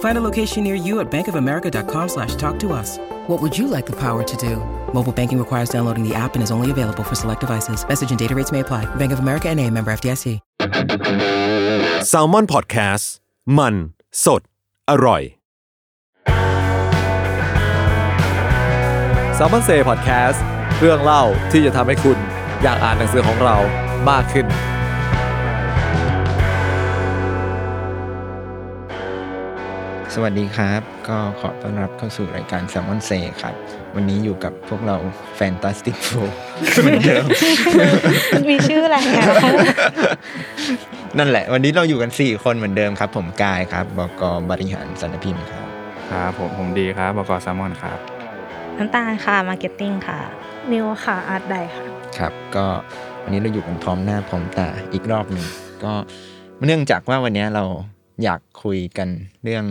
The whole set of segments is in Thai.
Find a location near you at bankofamerica.com slash talk to us. What would you like the power to do? Mobile banking requires downloading the app and is only available for select devices. Message and data rates may apply. Bank of America and a member FDIC. s a l ม o n PODCAST มันสดอร่อย s ซ l m o n Say Podcast เรื่องเล่าที่จะทำให้คุณอยากอ่านหนังสือของเรามากขึ้น สวัสดีครับ ก็ขอต้อนรับเข้าสู่รายการ Salmon Say ครับ วันนี้อยู่กับพวกเรา Fantastic Four เหมือนเดิมมีชื่ออะไรอะนั่นแหละ วันนี้เราอยู่กัน 4 คนเหมือนเดิมครับ ผมกายครับบกบริหารสำนักพิมพ์ครับครับผมผมดีครับบกแซมมอนครับ น้ำตาลค่ะ marketing ค่ะ นิวค่ะ art di ค่ะ ครับ ก็วันนี้เราอยู่กันพร้อมหน้าพร้อมตาอีกรอบหนึ่งก็เนื่องจากว่าวันนี้เราอยากคุยกันเรื่อง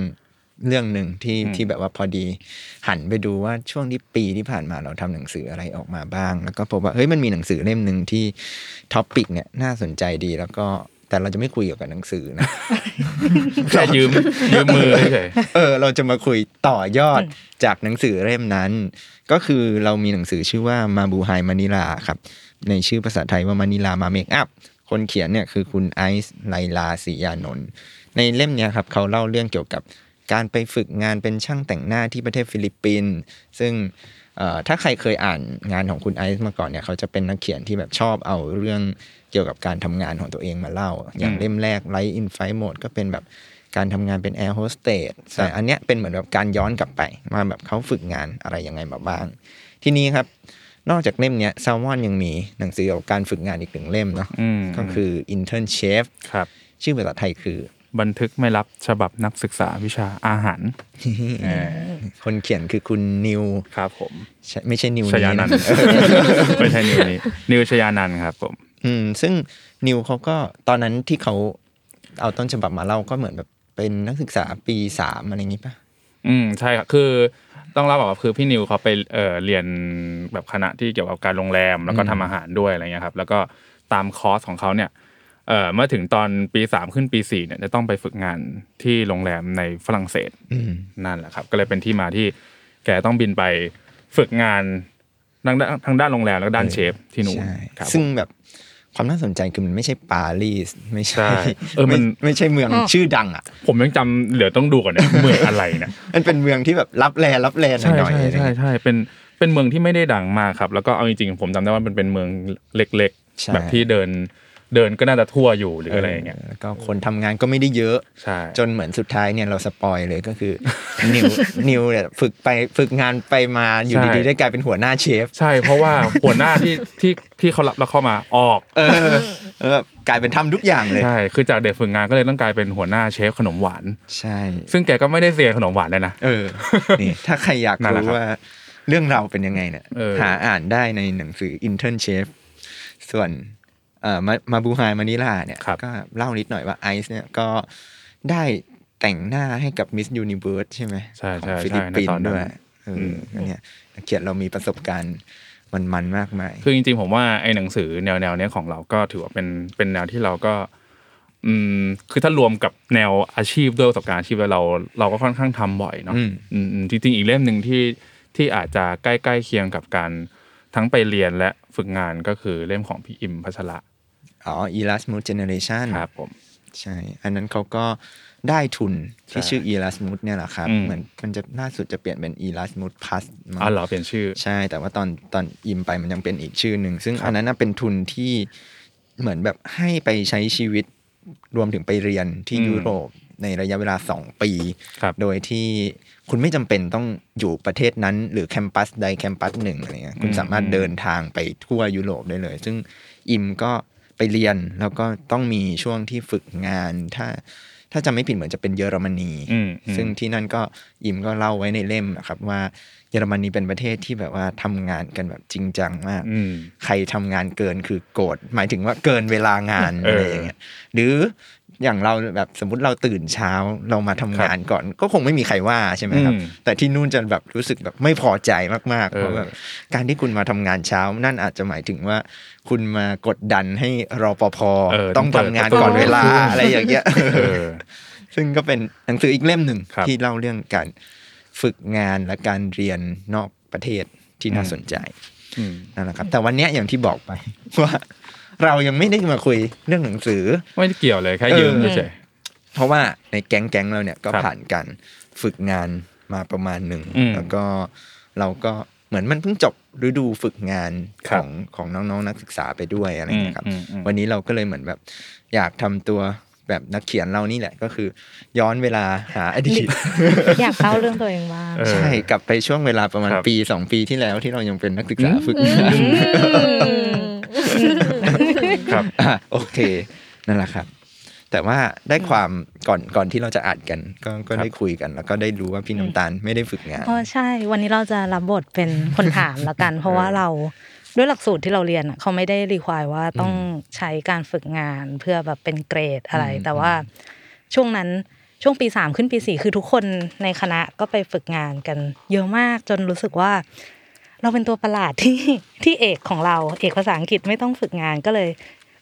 เรื่องหนึ่งที่อืมที่แบบว่าพอดี หันไปดูว่าช่วงที่ปีที่ผ่านมาเราทำหนังสืออะไรออกมาบ้าง แล้วก็พบว่าเฮ้ยมันมีหนังสือเล่มหนึ่งที่ topic เนี่ยน่าสนใจดีแล้วก็แต่เราจะไม่คุยเกี่ยวกับหนังสือนะแค่ยืมยืมมือเฉยเออ เราจะมาคุยต่อยอดจากหนังสือเล่มนั้น ก็คือเรามีหนังสือชื่อว่า Mabuhay Manila ครับ ในชื่อภาษาไทยว่ามานิลามาเมคอัพคนเขียนเนี่ยคือคุณไอซ์ไลลาศรียานนท์ในเล่มเนี้ยครับ เขาเล่าเรื่องเกี่ยวกับ การไปฝึกงานเป็นช่างแต่งหน้าที่ประเทศฟิลิปปินส์ซึ่งเอ่อถ้าใครเคยอ่านงานของคุณไอซ์มาก่อนเนี่ยเขาจะเป็นนักเขียนที่แบบชอบเอาเรื่องเกี่ยวกับการทำงานของตัวเองมาเล่า อย่างเล่มแรก Light in Flight Mode ก็เป็นแบบการทำงานเป็นแอร์โฮสเตสแต่อันเนี้ยเป็นเหมือนแบบการย้อนกลับไปมาแบบเขาฝึกงานอะไรยังไงมาบ้าง ทีนี้ครับ นอกจากเล่มเนี้ยแซลมอนยังมีหนังสือเกี่ยวกับการฝึกงานอีกหนึ่งเล่มเนาะอืมก็คือ Intern Chef ครับชื่อภาษาไทยคือ บันทึกไม่รับฉบับนักศึกษาวิชาอาหารเออคนเขียนคือคุณนิวครับผมใช่ไม่ใช่นิวชยานันท์เออไม่ใช่นิวนี้นิวชยานันท์ครับผม อืมซึ่งนิวเขาก็ตอนนั้นที่เขาเอาต้นฉบับมาเล่าก็เหมือนแบบเป็นนักศึกษาปีสามอะไรอย่างงี้ปะอืมใช่ครับคือต้องเล่าบอกว่าคือพี่นิวเขาไปเอ่อเรียนแบบคณะที่เกี่ยวกับการโรงแรมแล้วก็ทำอาหารด้วยอะไรเงี้ยครับ แล้วก็ตามคอร์สของเขาเนี่ย เอ่อเมื่อถึงตอนปีสามขึ้นปีสี่เนี่ยจะต้องไปฝึกงานที่โรงแรมในฝรั่งเศสอืมนั่นแหละครับ ก็เลยเป็นที่มาที่แกต้องบินไปฝึกงานทางด้านทางด้านโรงแรมแล้วก็ด้านเชฟที่นู่นใช่ครับซึ่งแบบความน่าสนใจคือมันไม่ใช่ปารีสไม่ใช่ใช่เออมันไไม่ใช่เมืองชื่อดังอะ ผมยังจำเหลือต้องดูก่อนเนี่ยเมืองอะไรเนี่ยมันเป็นเมืองที่แบบรับแลรับแลหใช่น่อยใช่ๆอะไรใช่เงี้ยใช่เป็นเป็นเมืองที่ไม่ได้ดังมากครับ แล้วก็เอาจริงๆผมจำได้ว่ามันเป็นเมืองเล็กใช่ๆแบบที่เดิน เดินก็น่าจะทั่วอยู่หรืออะไรอย่างเงี้ยแล้วก็คนทำงานก็ไม่ได้เยอะใช่จนเหมือนสุดท้ายเนี่ยเราสปอยเลยก็คือนิวนิวเนี่ยฝึกไปฝึกงานไปมาอยู่ดีๆได้กลายเป็นหัวหน้าเชฟ ใช่เพราะว่าหัวหน้าที่ที่ที่เขารับแล้วเข้ามาออกเออเออกลายเป็นทำทุกอย่างเลยใช่คือจากเด็กฝึกงานก็เลยต้องกลายเป็นหัวหน้าเชฟขนมหวาน ใช่ ซึ่งแกก็ไม่ได้เสียขนมหวานเลยนะเออนี่ถ้าใครอยากนั่นแหละรู้ครับว่าเรื่องเราวเป็นยังไงเนี่ยเออหาอ่านได้ในหนังสือ Intern Chef ส่วนเอ่อ มา Mabuhay Manila เนี่ยครับก็เล่านิดหน่อยว่าไอซ์เนี่ยก็ได้แต่งหน้าให้กับมิสยูนิเวิร์สใช่ไหมใช่ของใช่ฟิลิปปินใช่ในตอนส์นั้นด้วยเอออมอันเนี่ยนักเขียนเรามีประสบการณ์มันๆมากมายคือจริงๆ ผมว่าไอ้หนังสือแนวแนวๆเนี้ยของเราก็ถือว่าเป็นเป็นแนวที่เราก็ อืมคือถ้ารวมกับแนวอาชีพด้วยประสบการณ์อาชีพแล้วเรา เราก็ค่อนข้างทำบ่อยเนาะอืมอืมอืมจริงๆอีกเล่มหนึ่งที่ที่อาจจะใกล้ๆเคียงกับการทั้งไปเรียนและฝึกงานก็คือเล่มของพี่อิมพัชระ อ๋อ Erasmus Generation ครับผมใช่ อันนั้นเขาก็ได้ทุนที่ใช่ชื่อ Erasmus เนี่ยแหละครับอืมเหมือนมันจะล่าสุดจะเปลี่ยนเป็น Erasmus Plus มั้งอ๋อเหรอเปลี่ยนชื่อ ใช่ แต่ว่าตอนตอนอิมไปมันยังเป็นอีกชื่อหนึ่ง ซึ่งครับอันนั้นน่ะเป็นทุนที่เหมือนแบบให้ไปใช้ชีวิตรวมถึงไปเรียนที่อืมยุโรปในระยะเวลา 2 ปีครับโดยที่คุณไม่จำเป็นต้องอยู่ประเทศนั้น หรือแคมปัสใดแคมปัสหนึ่งอะไรเงี้ยคุณอืมสามารถเดินทางไปทั่วยุโรปได้เลย ซึ่งอิมก็ ไปเรียนแล้วก็ต้องมีช่วงที่ฝึกงาน ถ้าถ้าจำไม่ผิดเหมือนจะเป็นเยอรมนีอืมอืมซึ่งที่นั่นก็อิมก็เล่าไว้ในเล่มนะครับว่าเยอรมนีเป็นประเทศที่แบบว่าทำงานกันแบบจริงจังมากอืมใครทำงานเกินคือโกรธหมายถึงว่าเกินเวลางานเออออะไรอย่างเงี้ยหรือ อย่างเราแบบสมมุติเราตื่นเช้าเรามาทำงานก่อน ก็คงไม่มีใครว่าใช่ไหมครับอืมแต่ที่นู่นจะแบบรู้สึกแบบไม่พอใจมากๆเออเพราะแบบการที่คุณมาทำงานเช้า นั่นอาจจะหมายถึงว่า คุณมากดดันให้รอปภเออต้องต้องทำเปิดงานประตูก่อนเวลาอะไรอย่างเงี้ยเออซึ่งก็เป็นหนังสืออีกเล่มหนึ่งครับที่เล่าเรื่องการฝึกงานและการเรียนนอกประเทศที่น่าอืมสนใจอืมนั่นแหละครับ แต่วันเนี้ยอย่างที่บอกไปว่า เรายังไม่ได้มาคุยเรื่องหนังสือ ไม่ได้เกี่ยวเลยแค่เออยืมเฉยเพราะว่าในแก๊งแก๊งๆเราเนี่ยก็ครับผ่านการฝึกงานมาประมาณหนึ่งอืมแล้วก็เราก็เหมือนมันเพิ่งจบฤดูฝึกงานคขรับองของน้องๆนักศึกษาไปด้วยอะไรอืมเงี้ยครับอืมอืมวันนี้เราก็เลยเหมือนแบบ อยากทำตัวแบบนักเขียนเรานี่แหละก็คือ ย้อนเวลาหาอดีตอยากเล่าเรื่องตัวเองบ้างเออใช่กลับไปช่วงเวลาประมาณครับปีสองปีที่แล้วที่เรายังเป็นนักศึกษาฝึกงาน ครับอะโอเค นั่นแหละครับ แต่ว่าได้ความก่อนก่อนที่เราจะอัดกัน ก็ก็ได้คุยกัน แล้วก็ได้รู้ว่าพี่น้ำตาลไม่ได้ฝึกงานอ๋อใช่ วันนี้เราจะรับบทเป็นคนถามละกัน เพราะว่าเราด้วยหลักสูตรที่เราเรียนอะเขาไม่ได้รีควายว่าต้องใช้การฝึกงานเพื่อแบบเป็นเกรดอะไรอืมแต่ว่าช่วงนั้นช่วงปีสามขึ้นปีสี่คือทุกคนในคณะก็ไปฝึกงานกัน เยอะมากจนรู้สึกว่า เราเป็นตัวประหลาดที่ที่เอกของเรา เอกภาษาอังกฤษไม่ต้องฝึกงานก็เลย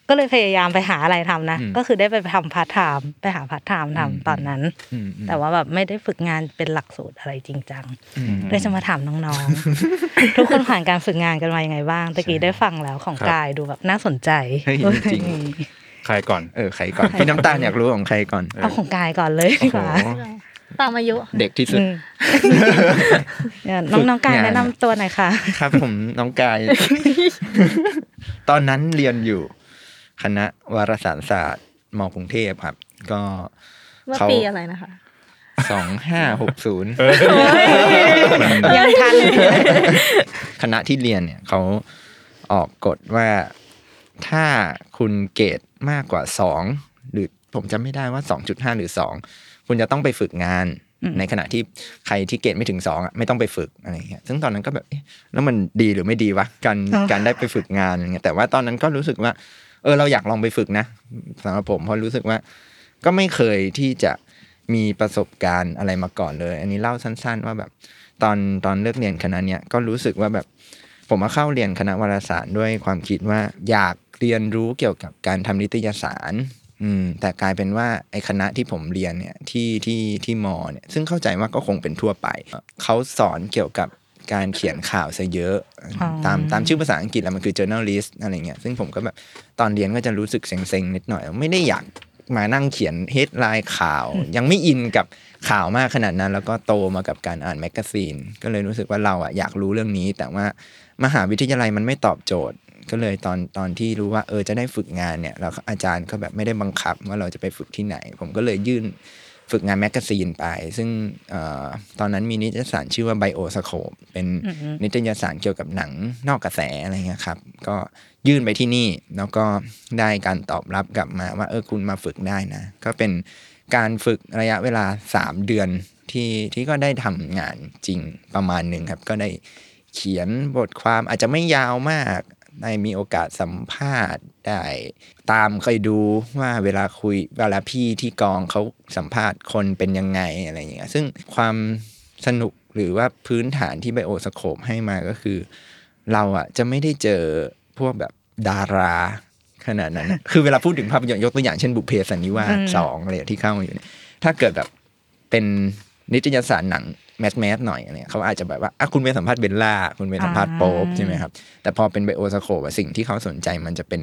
ก็เลยพยายามไปหาอะไรทำนะอืมก็คือได้ไปทำพาร์ทไทม์ไปหาพาร์ทไทม์ทำตอนนั้นอืมอืมแต่ว่าแบบไม่ได้ฝึกงานเป็นหลักสูตรอะไรจริงจังอืมเลยจะมาถามน้องๆ ทุกคนผ่านการฝึกงานกันมายังไงบ้างตะกี้ได้ฟังแล้วของครับกายดูแบบน่าสนใจเฮ้ยจริงใครก่อนเออใครก่อนพี่น้ำตาลอยากรู้ของใครก่อนเอาของกายก่อนเลยดีโอ้โหกว่าตามอายุเด็กที่สุดอืมเนี่ยน้องน้องกายฝึกงานแนะนำตัวหน่อยค่ะ ครับ ผมน้องกาย ตอนนั้นเรียนอยู่ คณะวารสารศาสตร์มกรุงเทพครับ ก็เมื่อเขาปีอะไรนะคะสองห้าหกศูนย์ยังทัน คณะที่เรียนเนี่ยเขาออกกฎว่าถ้าคุณเกรดมากกว่าสองหรือผมจำไม่ได้ว่าสองจุดห้าหรือสองคุณจะต้องไปฝึกงานอืมในขณะที่ใครที่เกรดไม่ถึงสองอะไม่ต้องไปฝึกอะไรอย่างเงี้ยซึ่งตอนนั้นก็แบบเอ๊ะแล้วมันดีหรือไม่ดีวะการการได้ไปฝึกงานอะไรเงี้ยแต่ว่าตอนนั้นก็รู้สึกว่า เออเราอยากลองไปฝึกนะสำหรับผมเพราะรู้สึกว่า ก็ไม่เคยที่จะมีประสบการณ์อะไรมาก่อนเลย อันนี้เล่าสั้น ๆ ว่าแบบตอนตอนเลือกเรียนคณะเนี้ยก็รู้สึกว่าแบบผมมาเข้าเรียนคณะวารสารด้วยความคิดว่าอยากเรียนรู้เกี่ยวกับการทำนิตยสารอืมแต่กลายเป็นว่าไอ้คณะที่ผมเรียนเนี่ยที่ที่ที่มอเนี่ยซึ่งเข้าใจว่าก็คงเป็นทั่วไป เขาสอนเกี่ยวกับ การเขียนข่าวซะเยอะอ๋อตามตามชื่อภาษาอังกฤษแล้วมันคือ journalist อะไรเงี้ยซึ่งผมก็แบบตอนเรียนก็จะรู้สึกเซ็งๆนิดหน่อย ไม่ได้อยากมานั่งเขียน headline ข่าว ยังไม่อินกับข่าวมากขนาดนั้น แล้วก็โตมากับการอ่านแมกกาซีน ก็เลยรู้สึกว่าเราอะอยากรู้เรื่องนี้ แต่ว่ามหาวิทยาลัยมันไม่ตอบโจทย์ ก็เลยตอนตอนที่รู้ว่าเออจะได้ฝึกงานเนี่ยเราอาจารย์ก็แบบไม่ได้บังคับว่าเราจะไปฝึกที่ไหน ผมก็เลยยื่น ฝึกงานแมกกาซีนไป ซึ่งเออตอนนั้นมีนิตยสารชื่อว่า Bioscope เป็นอืมนิตยสารเกี่ยวกับหนังนอกกระแสอะไรเงี้ยครับ ก็ยื่นไปที่นี่แล้วก็ได้การตอบรับกลับมาว่าเออคุณมาฝึกได้นะ ก็เป็นการฝึกระยะเวลา 3 เดือนที่ที่ก็ได้ทำงานจริงประมาณหนึ่งครับ ก็ได้เขียนบทความอาจจะไม่ยาวมาก ได้มีโอกาสสัมภาษณ์ได้ตามเคยดูว่าเวลาคุยเวลาพี่ที่กองเขาสัมภาษณ์คนเป็นยังไงอะไรอย่างเงี้ยซึ่งความสนุกหรือว่าพื้นฐานที่ไบโอสโคปให้มาก็คือ เราอะจะไม่ได้เจอพวกแบบดาราขนาดนั้นอะคือเวลาพูดถึงภาพยนตร์ยกตัวอย่างเช่นบุพเพสันนิวาสอืมสองอะไรที่เข้ามาอยู่เนี่ยถ้าเกิดแบบเป็นนิตยสารหนัง mass mass หน่อยอะไรเนี่ยเขาอาจจะแบบว่าอะคุณไปสัมภาษณ์เบลล่า คุณไปสัมภาษณ์โป๊ปใช่ไหมครับ แต่พอเป็น Bioscope สิ่งที่เขาสนใจมันจะเป็น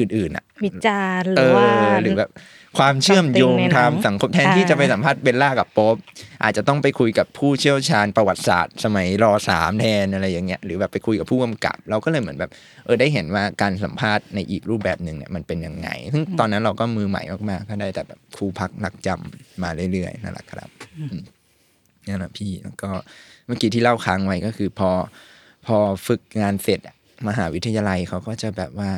อื่นๆอะวิจารณ์หเอรือว่าอหรือแบบความเชื่อมโยง something ในหนัทางงสังคมแทนที่อ่าจะไปสัมภาษณ์เบลล่ากับโป๊ปอาจจะต้องไปคุยกับผู้เชี่ยวชาญประวัติศาสตร์ สมัยรอสามแทนอะไรอย่างเงี้ยหรือแบบไปคุยกับผู้กำกับ เราก็เลยเหมือนแบบเออได้เห็นว่าการสัมภาษณ์ในอีกรูปแบบหนึ่งเนี่ยมันเป็นยังไง ซึ่งตอนนั้นเราก็มือใหม่มากๆก็ได้แต่แบบครูพักลักจำมาเรื่อยๆนั่นแหละครับอืม นั่นแหละพี่แล้วก็เมื่อกี้ที่เล่าค้างไว้ก็คือพอพอฝึกงานเสร็จมหาวิทยาลัยเขาก็จะแบบว่า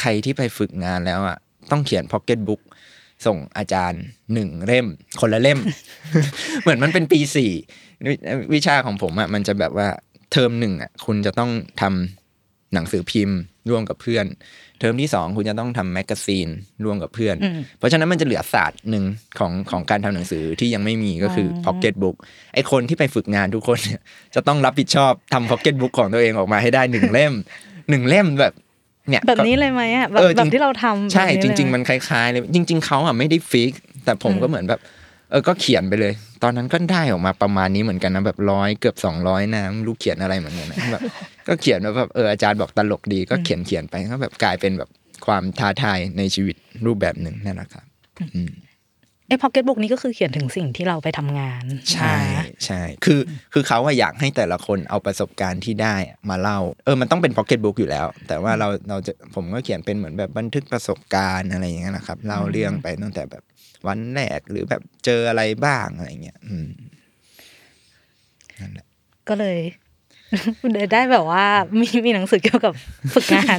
ใครที่ไปฝึกงานแล้วอะต้องเขียนพ็อกเก็ตบุ๊กส่งอาจารย์หนึ่งเล่ม คนละเล่ม เหมือนมันเป็นปีสี่วิวิชาของผมอะมันจะแบบว่าเทอมหนึ่งอะคุณจะต้องทำหนังสือพิมพ์ร่วมกับเพื่อน เทอมที่สองคุณจะต้องทำแมกกาซีนร่วมกับเพื่อนอืมเพราะฉะนั้นมันจะเหลือศาสตร์หนึ่งของของการทำหนังสือที่ยังไม่มีก็คือพ็อกเก็ตบุ๊กไอคนที่ไปฝึกงานทุกคนเนี่ยจะต้องรับผิดชอบทำพ็อกเก็ตบุ๊กของตัวเองออกมาให้ได้หนึ่งเล่มหนึ่งเล่มแบบเนี่ยแบบก็นี้เลยไหมอะแบบเออแบจริบงที่เราทำใช่แบบจเลยริงไหๆมันคล้ายๆเลยจริง ๆเขาอะไม่ได้ fix แต่ผมก็เหมือนแบบเออก็เขียนไปเลย ตอนนั้นก็ได้ออกมาประมาณนี้เหมือนกันนะแบบร้อยเกือบสองร้อยนะไม่รู้เขียนอะไรเหมือนกันนะแบบ ก็เขียนแบบเอออาจารย์บอกตลกดีก็เขียนเขียนๆไปก็แบบกลายเป็นแบบความท้าทายในชีวิตรูปแบบหนึ่งนั่นแหละครับอืมไอ้พ็อกเก็ตบุ๊กนี้ก็คือเขียนถึงสิ่งที่เราไปทำงาน ใช่มาใช่คือคือเขาอะอยากให้แต่ละคนเอาประสบการณ์ที่ได้มาเล่า เออมันต้องเป็นพ็อกเก็ตบุ๊กอยู่แล้ว แต่ว่าเราเราจะผมก็เขียนเป็นเหมือนแบบบันทึกประสบการณ์อะไรอย่างเงี้ยนะครับเล่าเรื่องไปตั้งแต่แบบวันแรกหรือแบบเจออะไรบ้างอะไรเงี้ยอืมนั่นแหละก็เลย ได้แบบว่ามีมีหนังสือเกี่ยวกับฝึกงาน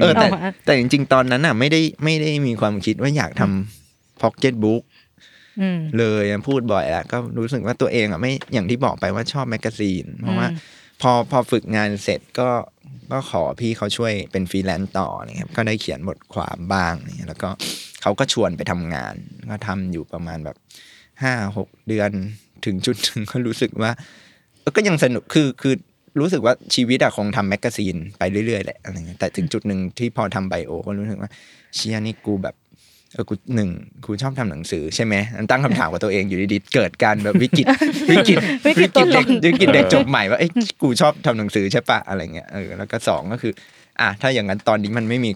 เออแต่กมาแต่จริง ๆ ตอนนั้นอะ ไม่ได้ไม่ได้มีความคิดว่าอยากทำพ็อกเก็ตบุ๊กอืมเลยอะพูดบ่อยแหละก็รู้สึกว่าตัวเองอะไม่อย่างที่บอกไปว่าชอบแมกกาซีน เพราะว่าอืมพอพอฝึกงานเสร็จก็ก็ขอพี่เขาช่วยเป็นฟรีแลนซ์ต่อนะครับก็ได้เขียนบทความบ้างเนี่ยแล้วก็เขาก็ชวนไปทำงาน ก็ทำอยู่ประมาณแบบห้าหกเดือนถึงจุดหนึ่งก็รู้สึกว่าเออก็ยังสนุกคือคือ รู้สึกว่าชีวิตอะคงทำแมกกาซีนไปเรื่อยๆแหละอะไรเงี้ยแต่ถึงจุดหนึ่งที่พอทำไบโอ ก็รู้สึกว่าเชียนี่กูแบบเออกูหนึ่งกูชอบทำหนังสือใช่ไหมตั้งคำถามกับตัวเองอยู่ดีๆเกิดการแบบวิกฤตวิกฤตวิกฤตตัวตเด็นกวิกฤตเด็กจบใหม่ว่าเอ้ยกูชอบทำหนังสือใช่ปะอะไรเงี้ยเออแล้วก็สองก็คือ อะถ้าอย่างนั้นตอนนี้มันไม่มี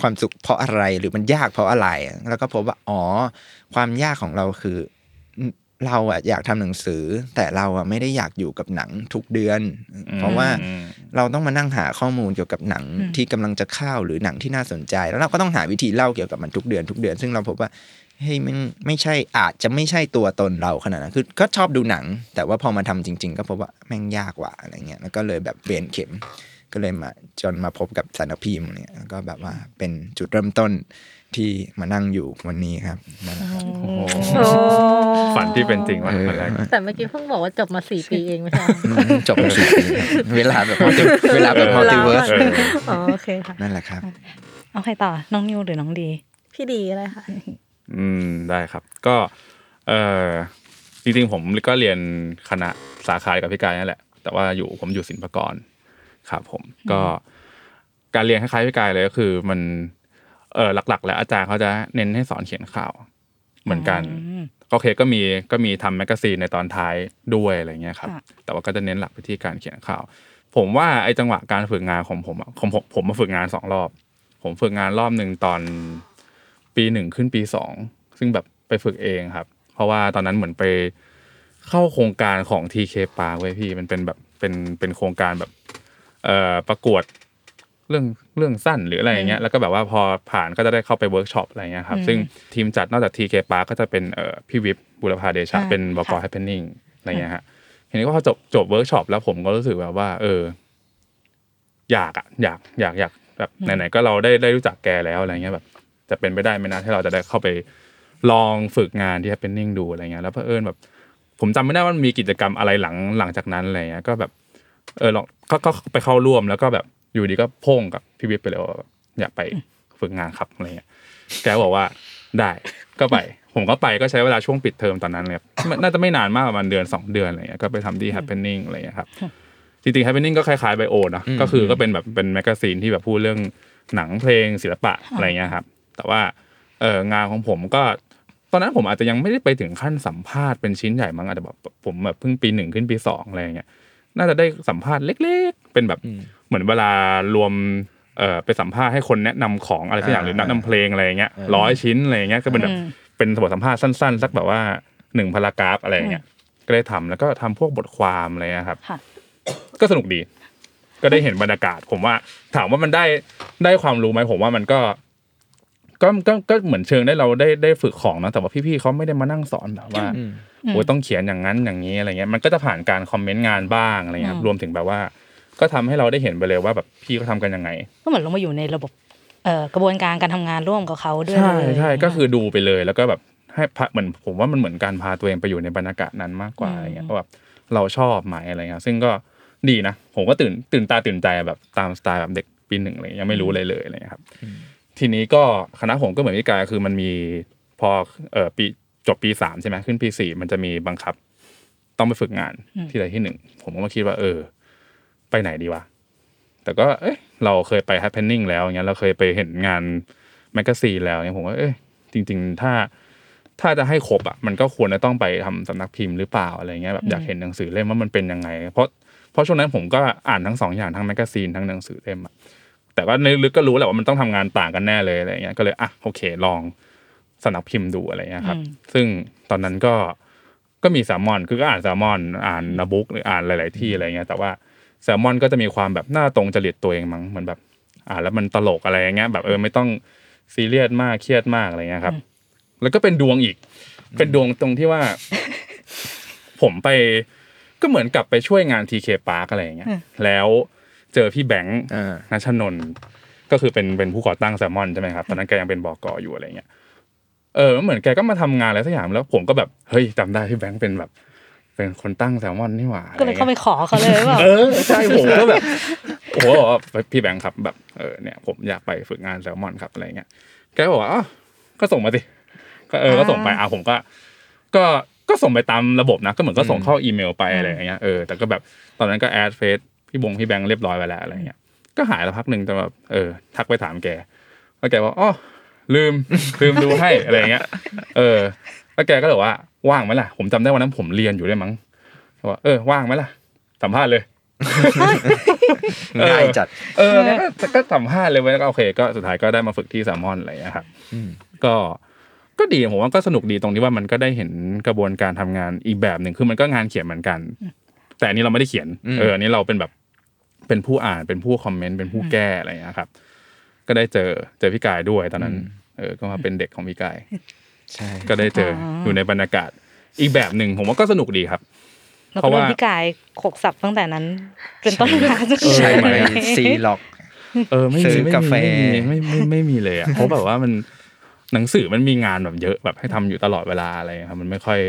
ความสุขเพราะอะไรหรือมันยากเพราะอะไร แล้วก็พบว่าอ๋อความยากของเราคือ เราอะอยากทำหนังสือ แต่เราอะไม่ได้อยากอยู่กับหนังทุกเดือน เพราะว่าอืมเราต้องมานั่งหาข้อมูลเกี่ยวกับหนังอืมที่กำลังจะเข้าหรือหนังที่น่าสนใจ แล้วเราก็ต้องหาวิธีเล่าเกี่ยวกับมันทุกเดือนทุกเดือน ซึ่งเราพบว่าเฮ้ยมันไม่ใช่อาจจะไม่ใช่ตัวตนเราขนาดนั้นคือก็ชอบดูหนัง แต่ว่าพอมาทำจริง ๆ ก็พบว่าแม่งยากว่ะอะไรเงี้ยแล้วก็เลยแบบเบนเข็มก็เลยมาจนมาพบกับสารพิมพ์เนี่ยแล้วก็แบบว่าเป็นจุดเริ่มต้น ที่มานั่งอยู่วันนี้ครับนั่นแหละครับ โอ้โหโอ้ฝันที่เป็นจริงวันเออวันแรก แต่เมื่อกี้เพิ่งบอกว่าจบมาสี่ปีเองไม่ใช่อืมจบไปสี่ปีครับเวลาแบบ multi- เวลาแบบ multiverse เอออ๋อโอเคค่ะ นั่นแหละครับ เอาใครต่อ น้องนิวหรือน้องดี พี่ดีอะไรค่ะ อืมได้ครับ ก็เออจริงๆผมก็เรียนคณะสาขากับพี่กายนั่นแหละ แต่ว่าอยู่ผมอยู่ศิลปากรครับ ผมก็การเรียนคล้ายๆพี่กายเลยก็คือมัน เออหลัก ๆ แล้วอาจารย์เขาจะเน้นให้สอนเขียนข่าว เหมือนกันอืมโอเคก็มีก็มีทำแมกกาซีนในตอนท้ายด้วยอะไรเงี้ยครับค่ะแต่ว่าก็จะเน้นหลักไปที่การเขียนข่าว ผมว่าไอ้จังหวะการฝึกงานของผมอะของผมผมมาฝึกงานสองรอบ ผมฝึกงานรอบหนึ่งตอนปีหนึ่งขึ้นปีสองซึ่งแบบไปฝึกเองครับ เพราะว่าตอนนั้นเหมือนไปเข้าโครงการของ TK Park ไว้ยพี่มันเป็นแบบเป็นเป็นโครงการแบบเอ่อประกวด เรื่องเรื่องสั้นหรืออะไรอย่างเงี้ยแล้วก็แบบว่าพอผ่านก็จะได้เข้าไปเวิร์กช็อปอะไรเงี้ยครับอืมซึ่งทีมจัดนอกจาก TK Park ก็จะเป็นเอ่อพี่วิภว์ บูรพาเดชะอ่าเป็นบกค่ะ happening อะไรเงี้ยฮะทีนี้ก็พอจบจบเวิร์กช็อปแล้วผมก็รู้สึกแบบว่า เออ อยากอะอยากอยากอยากแบบไหนๆก็เราได้ได้รู้จักแกแล้วอะไรเงี้ยแบบ จะเป็นไปได้ไหมนะที่เราจะได้เข้าไปลองฝึกงานที่ happening ดูอะไรเงี้ยแล้วเผอิญแบบ ผมจำไม่ได้ว่ามันมีกิจกรรมอะไรหลังหลังจากนั้นอะไรเงี้ยก็แบบ เออลองก็ก็ไปเข้าร่วมแล้วก็แบบ อยู่ดีก็โพ่งกับพี่วิทย์ไปเลยว่าแบบอยากไปฝึกงานครับอะไรเงี้ยแกก็บอกว่าได้ก็ไป ผมก็ไปก็ใช้เวลาช่วงปิดเทอมตอนนั้นเลยครับมันน่าจะไม่นานมากประมาณเดือนสองเดือนอะไรเงี้ยก็ไปทำที่ happening อะไรเงี้ยครับจริงๆ happening ก็คล้ายๆไบโอนะอืมก็คือก็เป็นแบบเป็นแมกกาซีนที่แบบพูดเรื่องหนังเพลงศิลปะอะไรเงี้ยครับ แต่ว่าเอองานของผมก็ตอนนั้นผมอาจจะยังไม่ได้ไปถึงขั้นสัมภาษณ์เป็นชิ้นใหญ่มั้งอาจจะแบบผมแบบเพิ่งปีหนึ่งขึ้นปีสองอะไรเงี้ยน่าจะได้สัมภาษณ์เล็ก ๆ เป็นแบบเห มือนเวลารวมเอ่อไปสัมภาษณ์ให้คนแนะนำของอะไรสักอย่างหรือแนะนำเพลงอะไรอย่างเงี้ยร้อยชิ้นอะไรอย่างเงี้ยก็เป็นแบบอืมเป็นบทสัมภาษณ์สั้น ๆ สักแบบว่าหนึ่งพารากราฟอะไรอย่างเงี้ยก็ได้ทำแล้วก็ทำพวกบทความอะไรเงี้ยครับค่ะก็สนุกดี ก็ได้เห็นบรรยากาศ ผมว่า ถามว่ามันได้ได้ความรู้ไหมผมว่ามันก็ก็ก็ก็เหมือนเชิงได้เราได้ได้ฝึกของนะแต่ว่าพี่ๆเขาไม่ได้มานั่งสอนแบบว่าอืมโอ้ยต้องเขียนอย่างนั้นอย่างนี้อะไรเงี้ยมันก็จะผ่านการคอมเมนต์งานบ้างอะไรเงี้ยครับอืมรวมถึงแบบว่า ก็ทำให้เราได้เห็นไปเลยว่าแบบพี่เขาทำกันยังไง ก็เหมือนลงมาอยู่ในระบบเอ่อกระบวนการการทำงานร่วมกับเขาด้วยใช่เลยใช่ก็คือดูไปเลยแล้วก็แบบให้พาเหมือนผมว่ามันเหมือนการพาตัวเองไปอยู่ในบรรยากาศนั้นมากกว่าอะไรเงี้ยว่าแบบเราชอบไหมอะไรเงี้ยซึ่งก็ดีนะ ผมก็ตื่นตื่นตาตื่นใจแบบตามสไตล์แบบเด็กปีหนึ่งอะไรเงี้ยยังไม่รู้อะไรเลยอะไรเงี้ยครับ ทีนี้ก็คณะผมก็เหมือนพี่กายคือมันมีพอเอ่อปีจบปีสามใช่ไหมขึ้นปีสี่มันจะมีบังคับ ต้องไปฝึกงานที่ใดที่หนึ่งผมก็มาคิดว่าเออ ไปไหนดีวะแต่ก็เอ้ยเราเคยไป happening แล้วเงี้ยเราเคยไปเห็นงานแมกกาซีนแล้วเนี่ยผมว่าเอ้ยจริง ๆ ถ้าถ้าจะให้ครบอะมันก็ควรจะต้องไปทำสำนักพิมพ์หรือเปล่าอะไรเงี้ยแบบอยากเห็นหนังสือเล่มว่ามันเป็นยังไง เพราะเพราะช่วงนั้นผมก็อ่านทั้งสองอย่างทั้งแมกกาซีนทั้งหนังสือเล่มอะแต่ก็ในลึกก็รู้แหละว่ามันต้องทำงานต่างกันแน่เลยอะไรเงี้ยก็เลยอะโอเคลองสำนักพิมพ์ดูอะไรเงี้ยครับ ซึ่งตอนนั้นก็ก็มีแซลมอนคือก็อ่านแซลมอนอ่านนาบุ๊กหรืออ่านหลาย ๆ ที่อะไรเงี้ยแต่ว่า แซลมอนก็จะมีความแบบหน้าตรงจริตตัวเองมั้งเหมือนแบบ อ่านแล้วมันตลกอะไรอย่างเงี้ยแบบเออไม่ต้องซีเรียสมากเครียดมากอะไรเงี้ยครับ แล้วก็เป็นดวงอีก เป็นดวงตรงที่ว่า ผมไปก็เหมือนกับไปช่วยงานทีเคปาร์กอะไรอย่างเงี้ยแล้วเจอพี่แบงค์อ่านัชนนท์ก็คือเป็นเป็นผู้ก่อตั้งแซลมอนใช่ไหมครับตอนนั้นแกยังเป็นบอกออยู่อะไรเงี้ยเออเหมือนแกก็มาทำงานอะไรสักอย่างแล้ว ผมก็แบบเฮ้ยจำได้พี่แบงค์เป็นแบบ เป็นคนตั้งแซลมอนนี่หว่าก็เลยอะรงี้เข้าไปขอเขาเลยว่าเออใช่ผมก็แบบโอ้โหบอกว่าพี่แบงค์ครับแบบเออเนี่ยผมอยากไปฝึกงานแซลมอนครับอะไรเงี้ยแกก็บอกว่าอ้าวก็ส่งมาสิก็เออก็ส่งไปอะผมก็ ก็ก็ส่งไปตามระบบนะก็เหมือนก็ส่งเข้าอีเมลไปอะไรอย่างเงี้ยเออแต่ก็แบบตอนนั้นก็แอดเฟซพี่บงพี่แบงค์เรียบร้อยไปแล้วอะไรเงี้ยก็หายแล้วพักหนึ่งแต่แบบเออ ทักไปถามแกแล้วแกว่าอ๋อลืมลืมดูให้อะไรเงี้ย เออ แล้วแกก็เลยว่าว่างไหมล่ะ ผมจำได้วันนั้นผมเรียนอยู่ด้วยมั้งเขาว่าเออว่างไหมล่ะ สัมภาษณ์เลยง่ายจัด เออแล้วก็ก็สัมภาษณ์เลยเว้ยแล้วก็โอเค ก็สุดท้ายก็ได้มาฝึกที่แซลมอนอะไรอย่างเงี้ยครับอืมก็ก็ดีผมว่าก็สนุกดีตรงที่ว่ามันก็ได้เห็นกระบวนการทำงานอีกแบบหนึ่งคือมันก็งานเขียนเหมือนกัน แต่อันนี้เราไม่ได้เขียนอืมเอออันนี้เราเป็นแบบเป็นผู้อ่านเป็นผู้คอมเมนต์เป็นผู้แก้อะไรอย่างเงี้ยครับ ก็ได้เจอเจอพี่กายด้วยตอนนั้น เออ ก็มาเป็นเด็กของพี่กาย ใช่ก็ได้เจออยู่ในบรรยากาศอีกแบบหนึ่งผมว่าก็สนุกดีครับแล้วเพก็ราะโดว่านพี่กายขกสับตั้งแต่นั้น เป็นต้นมาจนใช่ถึงไหมวันนี้ซีล็อก เออไม่ซื้มีอไม่กาแฟมีไม่ไม่ไม่ไม่มีเลยอะเพราะแบบว่ามันหนังสือมันมีงานแบบเยอะแบบให้ทำอยู่ตลอดเวลาอะไรครับมันไม่ค่อย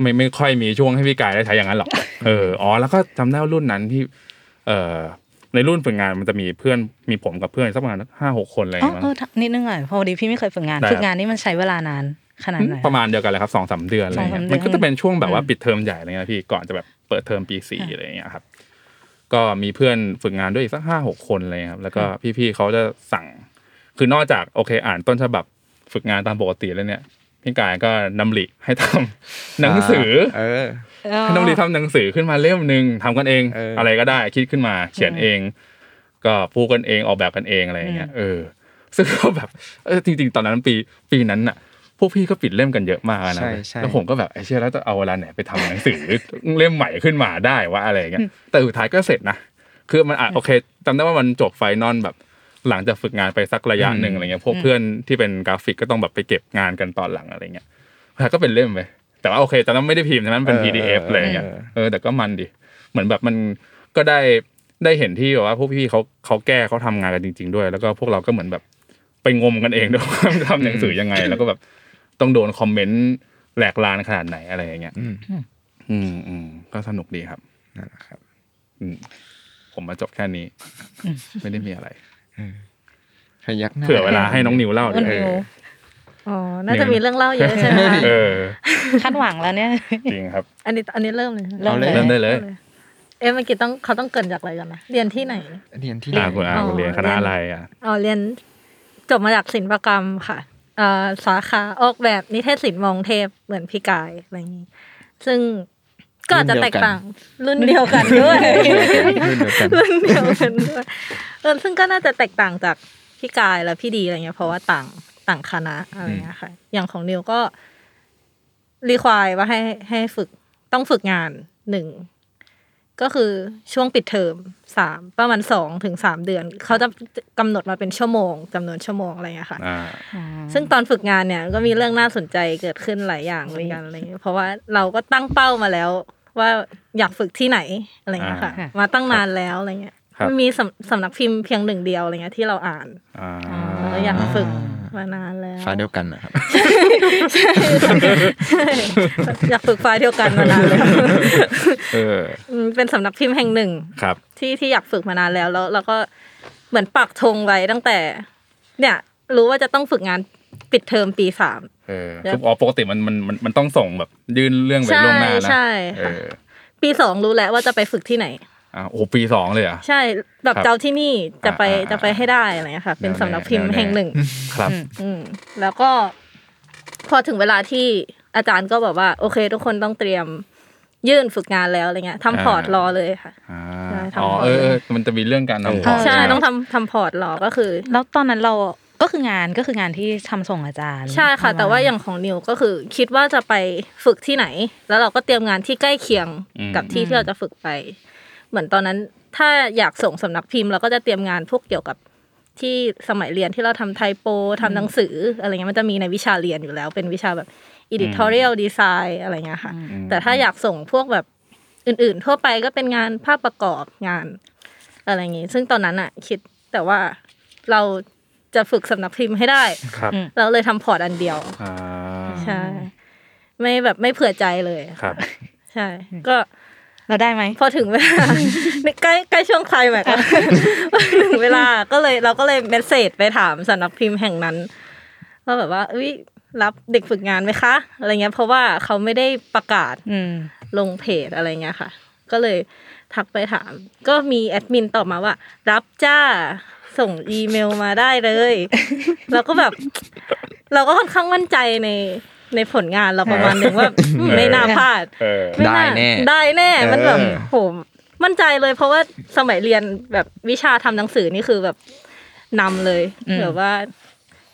ไม่ไม่ค่อยมีช่วงให้พี่กายได้ใช้อย่างนั้นหรอกเอออ๋อแล้วก็จำได้ว่ารุ่นนั้นที่ เอ่อในรุ่นฝึกงานมันจะมีเพื่อนมีผมกับเพื่อนสักประมาณห้าหกคนอะไรออ๋อย่างเงี้ยเอมั้งอนิดนึงอะพอดีพี่ไม่เคยฝึกงานได้ฝึกงานนี่มันใช้เวลานาน ขนาดไหนประมาณเดียวกันเลยครับสองสามเดือนอะไรเงี้ยสองสามเดือนมันก็จะเป็นช่วงแบบว่าอืมปิดเทอมใหญ่อะไรเงี้ยพี่ก่อนจะแบบเปิดเทอมปีสี่อะไรเงี้ยครับ ก็มีเพื่อนฝึกงานด้วยอีกสักห้าหกคนเลยครับ แล้วก็พี่ๆเขาจะสั่ง คือนอกจากโอเค อ่านต้นฉบับฝึกงานตามปกติแล้วเนี่ยพี่กายก็น้องลีให้ทำหนังสือเออให้น้องลีทำหนังสือขึ้นมาเล่มหนึ่งทำกันเองเออออะไรก็ได้คิดขึ้นมา เขียนเอง ก็พูดกันเองออกแบบกันเองอะไรอย่างเงี้ยเออ ซึ่งก็แบบเออจริง ๆ ตอนนั้นปีปีนั้นน่ะ พวกพี่ก็ปิดเล่มกันเยอะมากนะใช่ใช่แล้วผมก็แบบไอ้เชี่ยแล้วจะเอาเวลาไหนไปทำหนังสือเล่มใหม่ขึ้นมาได้วะอะไรอย่างเงี้ยแต่สุดท้ายก็เสร็จนะคือมันอะโอเคจำได้ว่ามันจบ final แบบ หลังจากฝึกงานไปสักระยะหนึ่งอะไรเงี้ยพวกเพื่อนที่เป็นกราฟิกก็ต้องแบบไปเก็บงานกันตอนหลังอะไรเงี้ยแล้วก็เป็นเล่มไปแต่ว่าโอเคตอนนั้นไม่ได้พิมพ์ใช่ไหมมันเป็นเออ PDF อะไรเงี้ยเออเออแต่ก็มันดีเหมือนแบบมันก็ได้ได้เห็นที่แบบว่าพวกพี่ๆเขาเขาแก้เขาทำงานกันจริง ๆ ด้วย แล้วก็พวกเราก็เหมือนแบบไปงมกันเองด้วยว่าทำหนังสือยังไง แล้วก็แบบ ต้องโดนคอมเมนต์แหลกลาญขนาดไหนอะไรอย่างเงี้ยอืมอืมอืมก็สนุกดีครับนั่นแหละครับ อืมผมมาจบแค่นี้ ไม่ได้มีอะไรพยักหน้าเผื่อเวลาให้น้องนิวเล่าน้ด้องวยนิวอ๋อ น่าจะมีเรื่องเล่าเยอะใช่ไหมคะเออคาดหวังแล้วเนี่ย จริงครับ อันนี้อันนี้เริ่มเลยเริ่มเลยเริ่มได้เลย เอ๊ะเมื่อกี้ต้องเขาต้องเกรินจากอะไรกันนะเรียนที่ไหน เรียนที่ไหนอ่าคุณอาอ๋อคุณเรียนคณะอะไรอะอ๋อเรียนจบมาจากศิลปกรรมค่ะเอ่อ สาขาออกแบบนิเทศศิลป์มองเทพเหมือนพี่กายอะไรอย่างนี้ซึ่งก็อาจจะแตกต่างรุ่นเดียวกันด้วยรุ่นเดียวกันรุ่นเดียวกันด้วยเออซึ่งก็น่าจะแตกต่างจากพี่กายและพี่ดีอะไรเงี้ยเพราะว่าต่างต่างคณะอะไรเงี้ยค่ะ อย่างของนิวก็รีควายว่าให้ให้ฝึกต้องฝึกงานหนึ่ง ก็คือช่วงปิดเทอมสามประมาณสองถึงสามเดือน เขาจะกำหนดมาเป็นชั่วโมงจำนวนชั่วโมงอะไรเงี้ยค่ะอ่าซึ่งตอนฝึกงานเนี่ยก็มีเรื่องน่าสนใจเกิดขึ้นหลายอย่างเหมือนกันอะไรเงี้ยเพราะว่าเราก็ตั้งเป้ามาแล้ว ว่าอยากฝึกที่ไหนอะไรเงี้ยค่ะอ่ามาตั้งนานแล้วอะไรเงี้ยครับมันมีสำสำนักพิมพ์เพียงหนึ่งเดียวอะไรเงี้ยที่เราอ่านอ่าแล้วก็อยากฝึก มานานแล้วฟ้าเดียวกันนะครับอยากฝึกไฟล์เดียวกันมานานแล้วเอออืมเป็นสำนักพิมพ์แห่งหนึ่งครับ ที่ที่อยากฝึกมานานแล้วแล้วเราก็เหมือนปักธงไว้ตั้งแต่ เนี่ย รู้ว่าจะต้องฝึกงานปิดเทอมปีสามเออคืออ๋อปกติมันมันมันมันต้องส่งแบบยื่นเรื่องไปล่วงหน้านะใช่เอค่ะอปีสองรู้แล้วว่าจะไปฝึกที่ไหน อ่าโอ้โหปีสองเลยเหรอะใช่แบบครับเจ้าที่นี่จะไปอ่าอ่าจะไปให้ได้อะไรเงี้ยค่ะ เป็นแนวสำนักพิมพ์แนวแนวแห่งหนึ่งครับอืมแล้วก็พอถึงเวลาที่อาจารย์ก็บอกว่า โอเค ทุกคนต้องเตรียมยื่นฝึกงานแล้วอะไรเงี้ยทำพอร์ตรอเลยค่ะอ่าใช่ทำอ๋อ port เออเลยเออมันจะมีเรื่องการทำ port ใช่ไหมต้องทำทำ port รอก็คือ แล้วตอนนั้นเราก็คืองานก็คืองานที่ทำส่งอาจารย์ ใช่ค่ะ แต่ว่าอย่างของนิวก็คือ คิดว่าจะไปฝึกที่ไหน แล้วเราก็เตรียมงานที่ใกล้เคียงกับที่ที่เราจะฝึกไป เหมือนตอนนั้น ถ้าอยากส่งสำนักพิมพ์เราก็จะเตรียมงานพวกเกี่ยวกับที่สมัยเรียนที่เราทำ typo ทำหนังสืออะไรเงี้ยมันจะมีในวิชาเรียนอยู่แล้ว เป็นวิชาแบบ editorial design อะไรเงี้ยค่ะ แต่ถ้าอยากส่งพวกแบบอื่น ๆ ทั่วไปก็เป็นงานภาพประกอบงาน อะไรอย่างงี้ซึ่งตอนนั้นอะคิดแต่ว่าเราจะฝึกสำนักพิมพ์ให้ได้ ครับเราเลยทำ port อันเดียวอ่าใช่ไม่แบบไม่เผื่อใจเลยครับ ใช่ ก็ เราได้ไหมพอถึงเวลาใกล้ใกล้ช่วงไคลแม็กซ์อะถึงเวลาก็เลยเราก็เลย message ไปถามสำนักพิมพ์แห่งนั้นว่าแบบว่าเอ้ยรับเด็กฝึกงานไหมคะ อะไรเงี้ย เพราะว่าเขาไม่ได้ประกาศอืมลงเพจอะไรเงี้ยค่ะ ก็เลยทักไปถาม ก็มีแอดมินตอบมาว่า รับจ้าส่งอีเมลมาได้เลย เราก็แบบ เราก็ค่อนข้างมั่นใจใน ในผลงานเราประมาณหนึ่งว่าอืมไม่น่าพลาดเออม่าได้แน่ได้แน่มันแบบเออโหมั่นใจเลย เพราะว่าสมัยเรียนแบบวิชาทำหนังสือนี่คือแบบนำเลยอืมแบบว่า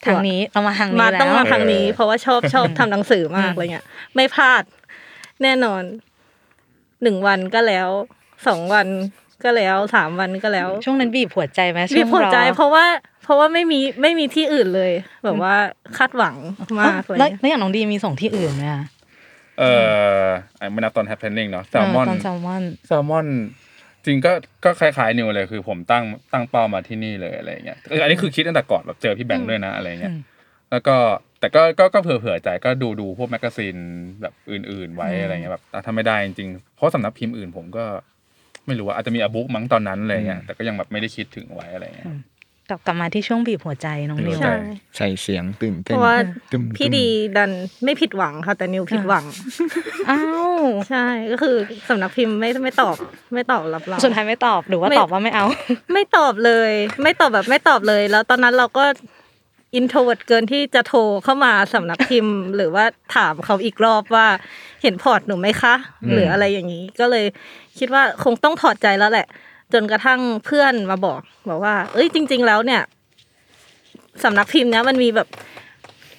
ทางนี้เรามาทางนี้มาแล้วต้องมาทางนี้เออเพราะว่าชอบชอบทำหนังสือมากอะไรเงี้ย ไม่พลาด แน่นอนหนึ่งวันก็แล้วสองวันก็แล้วสามวันก็แล้ว ช่วงนั้นบีบหัวใจไหมมีหัวใจช่งรอเพราะว่าเพ ราะว่าไม่มีไม่มีที่อื่นเลย แบบว่าคาดหวังมากเลยแล้วแล้วอย่างน้องดีมีส่งที่อื่นไหมอะเออไอ้ไม่นับตอน happening เนาะแซลมอนเตอนแซลมอนแซลมอนจริงก็ก็คล้ายๆนิวเลยคือผมตั้งตั้งเป้ามาที่นี่เลยอะไรเงี้ยเอออันนี้คือคิดตั้งแต่ก่อนแบบเจอพี่แบงค์ด้วยนะอะไรเงี้ยอืมแล้วก็แต่ก็ก็ก็เผื่อเผื่อใจก็ดูดูพวกแมกกาซีนแบบอื่น ๆ ไว้อืมอะไรเงี้ยแบบถ้าไม่ได้จริงๆเพราะสำนักพิมพ์อื่นผมก็ ไม่รู้ว่าอาจจะมี a book มั้งตอนนั้นอะไรเงี้ยแต่ก็ยังแบบไม่ได้คิดถึงไว้อะไรเงี้ย กลับกลับมาที่ช่วงบีบหัวใจน้องนิวใช่ใส่เสียงตื่นเพเต้นราะว่าตึมพี่ดีดันไม่ผิดหวังค่ะแต่นิวผิดหวังอ้าวใช่ก็คือสำนักพิมพ์ไม่ไม่ตอบ ไม่ตอบรับเราสุดท้ายไม่ตอบหรือว่าไม่ตอบว่าไม่เอา ไม่ตอบเลย ไม่ตอบแบบไม่ตอบเลย แล้วตอนนั้นเราก็ introvert เกินที่จะโทรเข้ามาสำนักพิมพ์ หรือว่าถามเขาอีกรอบว่าเห็น port หนูไหมคะ หรืออะไรอย่างนี้ ก็เลยคิดว่าคงต้องถอดใจแล้วแหละ จนกระทั่งเพื่อนมาบอก บอกว่า เอ้ยจริง ๆ แล้วเนี่ยสำนักพิมพ์เนี้ยมันมีแบบ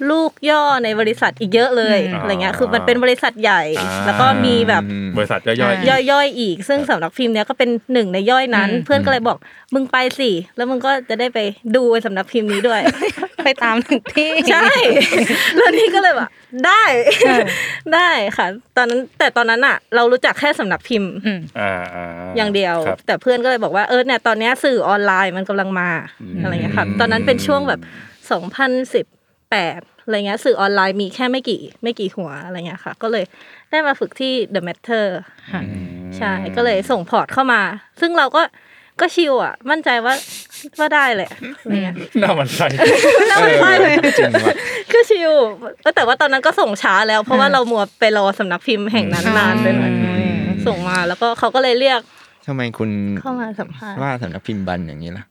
ลูกย่อในบริษัทอีกเยอะเลยอืมอะไรเงี้ยคือมันเป็นบริษัทใหญ่อ่าแล้วก็มีแบบบริษัทย่อยๆย่อยๆอีก ซึ่งสำนักพิมพ์เนี้ยก็เป็นหนึ่งในย่อยนั้นอืมเพื่อนก็เลยบอกมึงไปสิแล้วมึงก็จะได้ไปดูไอ้สำนักพิมพ์นี้ด้วย ไปตามถึงที่ใช่แล้วนี่ก็เลยแบบได้ได้ค่ะ ตอนนั้นแต่ตอนนั้นอะเรารู้จักแค่สำนักพิมพ์อืมอ่าอ่าอย่างเดียวครับแต่เพื่อนก็เลยบอกว่าเออเนี่ยตอนเนี้ยสื่อออนไลน์มันกำลังมาอืมอะไรเงี้ยค่ะตอนนั้นเป็นช่วงแบบส องพันสิบแปดอะไรเงี้ยสื่อออนไลน์มีแค่ไม่กี่ไม่กี่หัวอะไรเงี้ยค่ะ ก็เลยได้มาฝึกที่ The Matter ค่ะใช่ก็เลยส่ง port เข้ามา ซึ่งเราก็ก็ chill อะ มั่นใจว่าว่าได้แหละอะไรเงี้ยน่าหมั่นไส้น่าหมั่นไส้เลยจริงว่ะก็ chill เออแต่ว่าตอนนั้นก็ส่งช้าแล้ว เพราะว่าเรามัวไปรอสำนักพิมพ์แห่งนั้นนานไปหน่อยอืมส่งมาแล้วก็เขาก็เลยเรียก ทำไมคุณเข้ามาสัมภาษณ์ว่าสำนักพิมพ์บันอย่างนี้ล่ะ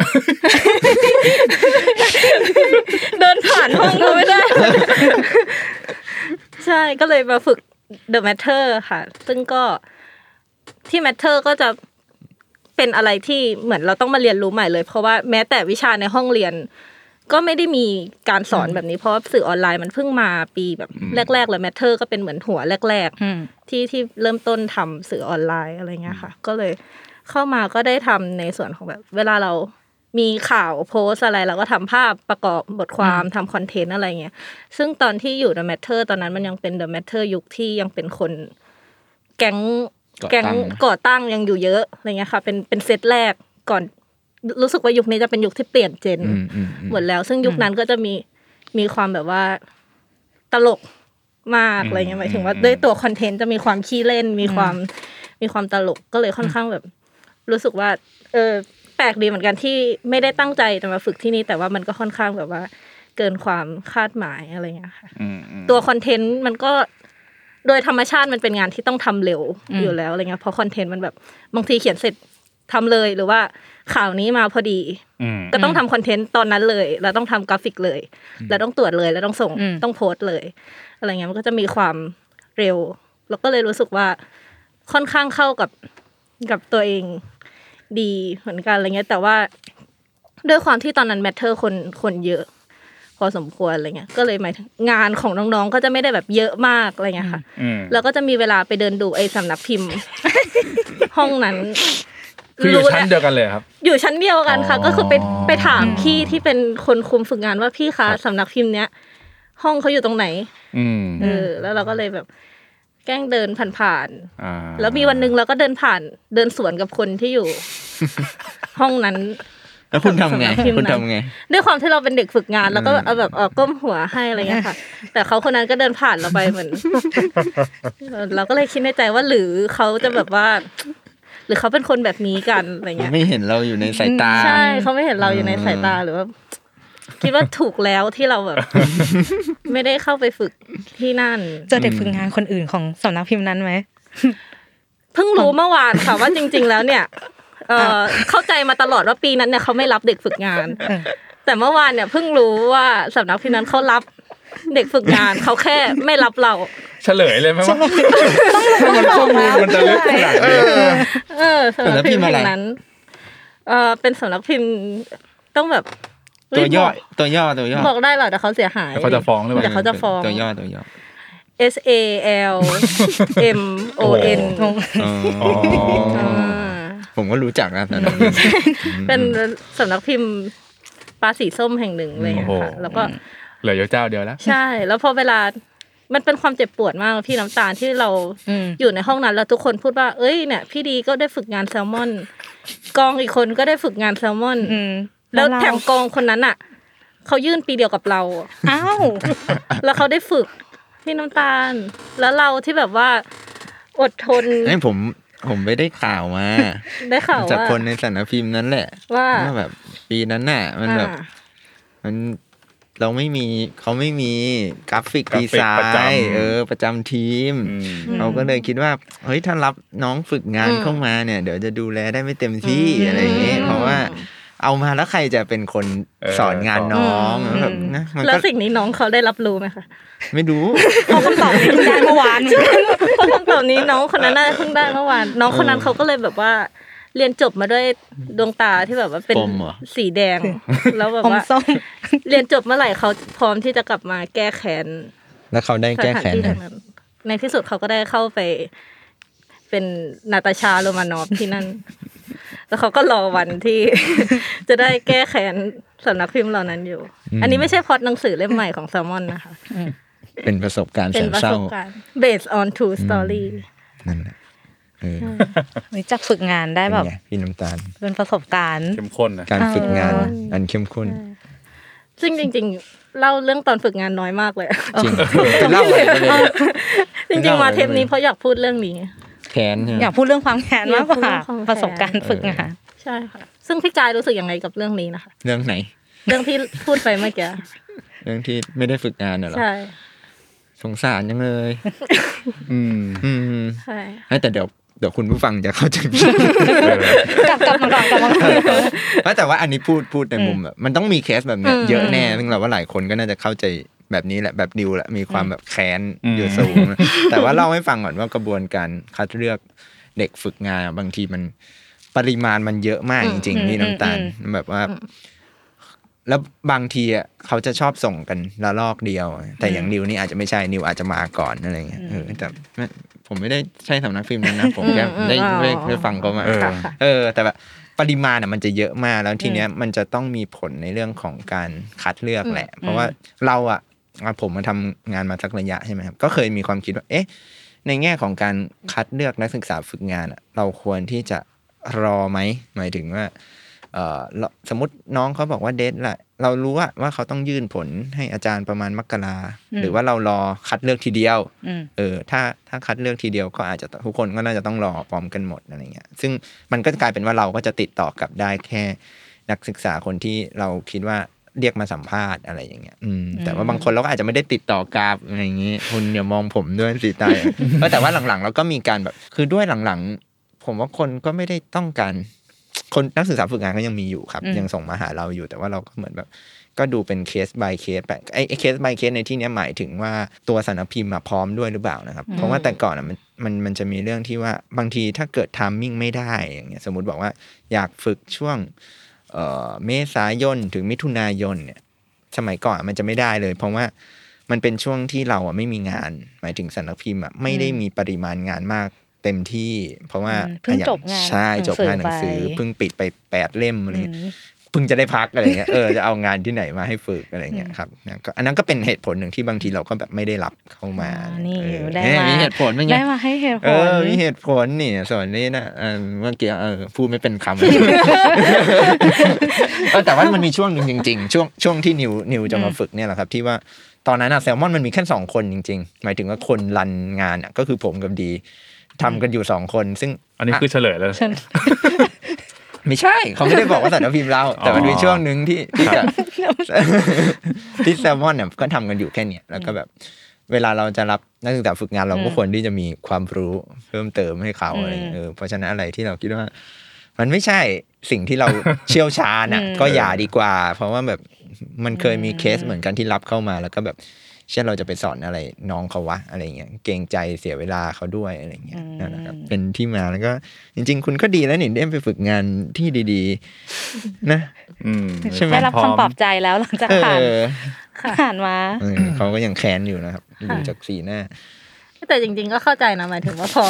เดินผ่านห้องเราไม่ได้ ใช่ก็เลยมาฝึก The Matter ค่ะ ซึ่งก็ที่ Matter ก็จะเเป็นอะไรที่เหมือนเราต้องมาเรียนรู้ใหม่เลย เพราะว่าแม้แต่วิชาในห้องเรียน ก็ไม่ได้มีการสอนแบบนี้เพราะว่าสื่อออนไลน์มันเพิ่งมาปีแบบแรกๆเลยแมทเทอร์ก็เป็นเหมือนหัวแรกอืมๆที่ที่เริ่มต้นทำสื่อออนไลน์อะไรเงี้ยค่ะ ก็เลยเข้ามาก็ได้ทำในส่วนของแบบ เวลาเรามีข่าวโพสต์อะไรเราก็ทำภาพประกอบบทความทำคอนเทนต์อะไรเงี้ย ซึ่งตอนที่อยู่ The Matter ตอนนั้นมันยังเป็น The Matter ยุคที่ยังเป็นคน แก๊งก่อตั้งแก๊งก่อตั้งยังอยู่เยอะอะไรเงี้ยค่ะ เป็นเป็นเซตแรกก่อน รู้สึกว่ายุคนี้จะเป็นยุคที่เปลี่ยนเจนอืมอืมอืมหมดแล้ว ซึ่งยุคนั้นก็จะมีมีความแบบว่าตลกมากอะไรเงี้ยหมายถึงว่าด้วยตัวคอนเทนต์จะมีความขี้เล่น มีความมีความตลกก็เลยค่อนข้างแบบ รู้สึกว่า เออ แปลกดีเหมือนกันที่ไม่ได้ตั้งใจจะมาฝึกที่นี่แต่ว่ามันก็ค่อนข้างแบบว่า เกินความคาดหมายอะไรเงี้ยค่ะอืมอืมตัวคอนเทนต์มันก็โดยธรรมชาติมันเป็นงานที่ต้องทำเร็วอยู่แล้วอะไรเงี้ยเพราะคอนเทนต์มันแบบบางทีเขียนเสร็จ ทำเลยหรือว่าข่าวนี้มาพอดีอืมก็ต้องทำคอนเทนต์ตอนนั้นเลยแล้วต้องทำกราฟิกเลยแล้วต้องตรวจเลยแล้วต้องส่งอืมต้องโพสต์เลย อะไรเงี้ยมันก็จะมีความเร็ว แล้วก็เลยรู้สึกว่าค่อนข้างเข้ากับกับตัวเองดีเหมือนกันอะไรเงี้ย แต่ว่าด้วยความที่ตอนนั้น Matter คนคนเยอะ พอสมควรอะไรเงี้ย ก็เลยหมายถึงงานของน้องๆก็จะไม่ได้แบบเยอะมากอะไรเงี้ยค่ะอืมแล้วก็จะมีเวลาไปเดินดูไอ้สำนักพิมพ์ ห้องนั้น คืออยู่รู้ชั้นแหละเดียวกันเลยครับ อยู่ชั้นเดียวกันค่ะอ๋อก็คือไปไปถามพี่ที่เป็นคนคุมฝึกงานว่าพี่คะสำนักพิมพ์เนี้ยห้องเขาอยู่ตรงไหน อืมเออ แล้วเราก็เลยแบบ แกล้งเดินผ่านอ่าๆแล้วมีวันหนึ่งเราก็เดินผ่าน เดินสวนกับคนที่อยู่ ห้องนั้นแล้วคุณทำไงสำนักพิมพ์คุณนั้นทำไง ด้วยความที่เราเป็นเด็กฝึกงาน แล้วก็เอาแบบเออก้มหัวให้อะไรเงี้ยค่ะ แต่เขาคนนั้นก็เดินผ่านเราไปเหมือน เราก็เลยคิดในใจว่าหรือเขาจะแบบว่าห รือเขาเป็นคนแบบนี้กันอะไรเงี้ยไม่เห็นเราอยู่ในสายตา ใช่เขาไม่เห็นเราอยู่ในสายตาหรือว่าคิดว่าถูกแล้วที่เราแบบ ไม่ได้เข้าไปฝึกที่นั่น เจอเด็กฝึกงานคนอื่นของสำนักพิมพ์นั้นไหมเพิ่งรู้เมื่อวานค่ะว่าจริง ๆ แล้วเนี่ย เออเข้าใจมาตลอดว่าปีนั้นเนี่ยเขาไม่รับเด็กฝึกงานเออแต่เมื่อวานเนี่ยเพิ่งรู้ว่าสำนักพิมพ์นั้นเขารับ เด็กฝึกงานเขาแค่ไม่รับเรา เฉลยเลยไหมว่ามันข้อมูลมันจะลึกขนาดนี้เออสำนักพิมพ์แห่งนั้นเออเป็นสำนักพิมพ์ต้องแบบตัวย่อบอกตัวย่อตัวย่อบอกได้เหรอแต่เขาเสียหายเดี๋ยวเขาจะฟ้องหรือเปล่าเดี๋ยวเขาจะฟ้องตัวย่อตัวย่อ S A L M O N อ๋ออ๋ออ่าผมก็รู้จักนะตอนนั้นเป็นสำนักพิมพ์ปลาสีส้มแห่งหนึ่งเลยค่ะแล้วก็ เหลืออยู่เจ้าเดียวแล้ว ใช่ แล้วพอเวลามันเป็นความเจ็บปวดมากพี่น้ำตาลที่เราอืมอยู่ในห้องนั้นแล้วทุกคนพูดว่า เอ้ยเนี่ยพี่ดีก็ได้ฝึกงานแซลมอน กองอีกคนก็ได้ฝึกงานแซลมอนอืมแล้วเราแถมกองคนนั้นอะเขายื่นปีเดียวกับเราอ้าวแล้วเขาได้ฝึกพี่น้ำตาล แล้วเราที่แบบว่า อดทนให้ผมผมไปได้ข่าวมาได้ข่าวจากว่าคนในสำนักพิมพ์นั้นแหละ ว่าแบบปีนั้นน่ะ มันแบบอ่ามัน เราไม่มีเขาไม่มีกราฟิก graphic design ประจำน์เออประจำทีมอืมเขาก็เลยคิดว่าเฮ้ยถ้ารับน้องฝึกงานอืมเข้ามาเนี่ย เดี๋ยวจะดูแลได้ไม่เต็มที่อืมอะไรอย่างเงี้ยเพราะว่าเอามาแล้วใครจะเป็นคนเออสอนงานน้องอืมแบบนะมันแล้วก็สิ่งนี้น้องเขาได้รับรู้ไหมคะไม่รู้เขาคำตอบนี้เพิ่งได้เมื่อวานเพราะคำตอบนี้น้องคนนั้นน่าจะเพิ่งได้เมื่อวานน้องคนนั้นเขาก็เลยแบบว่า เรียนจบมาด้วยดวงตาที่แบบว่าเป็นปมเหรอสีแดง แล้วแบบอมว่าส้มเรียนจบเมื่อไหร่เขาพร้อมที่จะกลับมาแก้แค้นแล้วเขาได้สแก้ถานแค้นที่ไหมทางนั้นในที่สุดเขาก็ได้เข้าไป เป็นนาตาชาโรมานอฟที่นั่น แล้วเขาก็รอวันที่ จะได้แก้แค้นสำนักพิมพ์เหล่านั้นอยู่ อันนี้ไม่ใช่พล็อดหนังสือเล่มใหม่ของแซลมอนนะคะเป็นประสบการณ์เป็แสนนประเศร้าสบการณ์ based on true story นั่นแหละ เออรู้จักฝึกงานได้เป็นแบบไงพี่น้ำตาล เป็นประสบการณ์เข้มข้นนะการฝึกงานเอออันเข้มข้น ซึ่งจริง ๆ เล่าเรื่องตอนฝึกงานน้อยมากเลยจริงเล่าอะไรไปเลยจริงๆมาเทปนี้เพราะอยากพูดเรื่องนี้แค้นใช่ไหมอยากพูดเรื่องความแค้นมากกว่าอยากพูดเรื่องความแค้นประสบการณ์ฝึกงานใช่ค่ะ ซึ่งพี่กายรู้สึกยังไงกับเรื่องนี้นะคะ เรื่องไหน เรื่องที่พูดไปเมื่อกี้ เรื่องที่ไม่ได้ฝึกงานน่ะเหรอ ใช่ สงสารยังเลย อืม อืม ใช่เฮ้ยแต่เดี๋ยว เดี๋ยวคุณผู้ฟังจะเข้าใจผิดกลับกลับมาก่อนกลับมาก่อนไม่แต่ว่าอันนี้พูดพูดในมุมแบบมันต้องมีเคสแบบเนี้ยอืมเยอะแน่ซึ่งเราว่าหลายคนก็น่าจะเข้าใจแบบนี้แหละแบบดิวแหละมีความแบบแค้นอืมอยู่สูง แต่ว่าเล่าให้ฟังก่อนว่ากระบวนการคัดเลือกเด็กฝึกงานอะบางทีมันปริมาณมันเยอะมากจริงๆนี่น้ำตาลแบบว่า แล้วบางทีอะเขาจะชอบส่งกันละลอกเดียว แต่อย่างนิวนี่อาจจะไม่ใช่นิวอาจจะมาก่อนอะไรเงี้ยเออแต่ไม่ ผมไม่ได้ใช่สำนักพิมพ์นั้นนะ ผมแค่อืมได้อืมได้อ๋อได้ฟังเขามาเออค่ะค่ะเออ แต่แบบปริมาณอะมันจะเยอะมากแล้วทีเนี้ยมันจะต้องมีผลในเรื่องของการคัดเลือกแหละ เพราะว่าเราอะอะผมมาทำงานมาสักระยะใช่ไหมครับก็เคยมีความคิดว่าเอ๊ะในแง่ของการคัดเลือกนักศึกษาฝึกงานอะเราควรที่จะรอไหมหมายถึงว่าเออเรา สมมติน้องเขาบอกว่าเดทละเรารู้ว่าว่าเขาต้องยื่นผลให้อาจารย์ประมาณมกราหรือว่าเรารอคัดเลือกทีเดียวอืมเออถ้าถ้าคัดเลือกทีเดียวก็อาจจะทุกคนก็น่าจะต้องรอพร้อมกันหมดอะไรเงี้ย ซึ่งมันก็กลายเป็นว่าเราก็จะติดต่อกลับได้แค่นักศึกษาคนที่เราคิดว่าเรียกมาสัมภาษณ์อะไรอย่างเงี้ย อืม แต่ว่าบางคนเราก็อาจจะไม่ได้ติดต่อกราบอะไรอย่างงี้คุณอย่ามองผมด้วยสีตายเออแต่ว่าหลังๆ เราก็มีการแบบ คือด้วยหลังๆ ผมว่าคนก็ไม่ได้ต้องการ คนนักศึกษาฝึกงานก็ยังมีอยู่ครับอืมยังส่งมาหาเราอยู่แต่ว่าเราก็เหมือนแบบ ก็ดูเป็นเคส by เคสไปไอ้เคส by เคสในที่เนี้ยหมายถึงว่าตัวสารพิมพ์มาพร้อมด้วยหรือเปล่านะครับ เพราะว่าแต่ก่อนอะมันมันมันจะมีเรื่องที่ว่าบางทีถ้าเกิดทามมิ่งไม่ได้อย่างเงี้ยสมมติบอกว่าอยากฝึกช่วงเอ่อเมษายนถึงมิถุนายนเนี่ย สมัยก่อนมันจะไม่ได้เลย เพราะว่ามันเป็นช่วงที่เราอะไม่มีงาน หมายถึงสำนักพิมพ์อะไม่ได้มีปริมาณงานมาก เต็มที่ เพราะว่าอืมเพิ่งอย่จบงานใช่จบงานหนังสือหนังสือไปเพิ่งปิดไปแปดเล่มอะไรอืเงี้ยมเพิ่งจะได้พักอะไรเงี้ยเออจะเอางานที่ไหนมาให้ฝึกอะไรเงี้ยครับนะก็อันนั้นก็เป็นเหตุผลหนึ่งที่บางทีเราก็แบบไม่ได้รับเข้ามาอ่านี่เออได้เนี่ยมามีเหตุผลไหมไงได้มาให้เหตุผเอลอมีเหตุผลนี่ส่วนนี้นะเออเมื่อกี้เออพูดไม่เป็นคำเออแต่ว่ามันมีช่วงหนึ่งจริง ๆ ช่วงช่วงที่นิวนิวจะมาฝึกเนี่ยแหละครับ ที่ว่าตอนนั้นอะแซลมอนมันมีแค่สองคนจริง ๆ หมายถึงว่าคนรันงานอะก็คือผมกับดี ทำกันอยู่สองคน ซึ่งอันนี้คือเฉลยแล้วฉันไม่ใช่ เขาไม่ได้บอกว่าสารพิมพ์เรา แต่มันมีช่วงหนึ่งที่ที่จะที่แซลมอนเนี่ยก็ทำกันอยู่แค่เนี้ยแล้วก็แบบ เวลาเราจะรับนักศึกษาฝึกงานเราก็ควรที่จะมีความรู้เพิ่มเติมให้เขาอะไรอย่างเงี้ยเออเพราะฉะนั้นอะไรที่เราคิดว่า มันไม่ใช่สิ่งที่เราเชี่ยวชาญอะ ก็อย่าดีกว่า เพราะว่าแบบ มันเคยมีเคสเหมือนกันที่รับเข้ามาแล้วก็แบบเช่นเราจะไปสอนอะไรน้องเขาวะอะไรเงี้ยเกรงใจเสียเวลาเขาด้วยอะไรเงี้ยนั่นแหละครับเป็นที่มาแล้วก็ จริง ๆ คุณก็ดีแล้วนี่ได้ไปฝึกงานที่ดีๆ นะอืมใช่ไหมได้รับคำปลอบใจแล้วหลังจากเอผ่านอผ่านมาเออเขาก็ยังแค้นอยู่นะครับดูจากสีหน้าแต่จริง ๆ ก็เข้าใจนะหมายถึงว่าพอ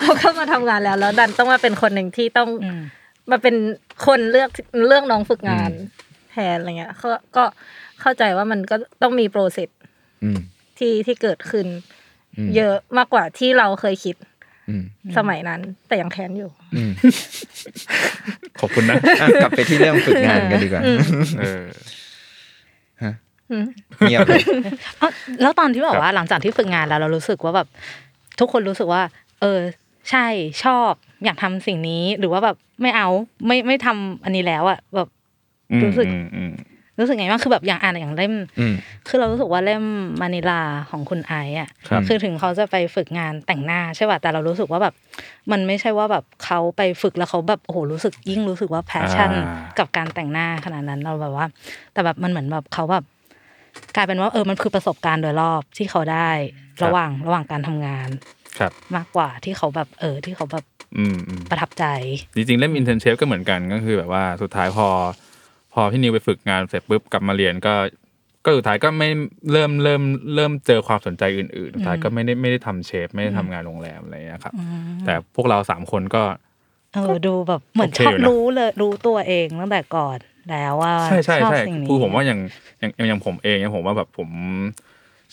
พอเข้ามาทำงานแล้วแล้วดันต้องมาเป็นคนหนึ่งที่ต้องอืมมาเป็นคนเลือกเลือกน้องฝึกงาน แทนอะไรเงี้ยก็ก็เข้าใจว่ามันก็ต้องมีโปรเซสอืมที่ที่เกิดขึ้นอืมเยอะมากกว่าที่เราเคยคิดอืมสมัยนั้น แต่ยังแค้นอยู่อืมขอบคุณนะอะกลับไปที่เรื่องฝึกงานกันดีกว่าเออเงียบเลยเอ้าแล้วตอนที่บอครักบว่าหลังจากที่ฝึกงานแล้วเรารู้สึกว่าแบบทุกคนรู้สึกว่า เออ ใช่ชอบ อยากทำสิ่งนี้หรือว่าแบบไม่เอาไม่ไม่ทำอันนี้แล้วอะแบบอืม รู้สึกอืมอืมรู้สึกไงบ้างคือแบบอย่างอ่านอย่างเล่มอืมคือเรารู้สึกว่าเล่มมานิลาของคุณไอซ์อะครับคือถึงเขาจะไปฝึกงานแต่งหน้าใช่ป่ะแต่เรารู้สึกว่าแบบ มันไม่ใช่ว่าแบบเขาไปฝึกแล้วเขาแบบโอ้โหรู้สึกยิ่งรู้สึกว่าแพชชั่นอ่ากับการแต่งหน้าขนาดนั้นเราแบบว่า แต่แบบมันเหมือนแบบเขาแบบกลายเป็นว่าเออมันคือประสบการณ์โดยรอบที่เขาได้ระหว่างระหว่างการทำงานครับมากกว่าที่เขาแบบเออที่เขาแบบอืมอืมประทับใจ จริงๆเล่ม internship ก็เหมือนกันก็คือแบบว่าสุดท้ายพอ พอพี่นิวไปฝึกงานเสร็จปุ๊บกลับมาเรียนก็ ก็สุดท้ายก็ไม่เริ่มเริ่มเริ่มเจอความสนใจอื่นๆสุดท้ายก็ไม่ได้ไม่ได้ทำเชฟไม่ได้ทำงานโรงแรมอะไรอย่างเงี้ยครับแต่พวกเราสามคนก็เออดูแบบเหมือนโอเคชอบอยู่นะรู้เลยรู้ตัวเองตั้งแต่ก่อนแล้วว่าใช่ใช่ชอบใช่สิ่งนี้คือผมว่าอย่างอย่างอย่างผมเองเนี่ยผมว่าแบบผม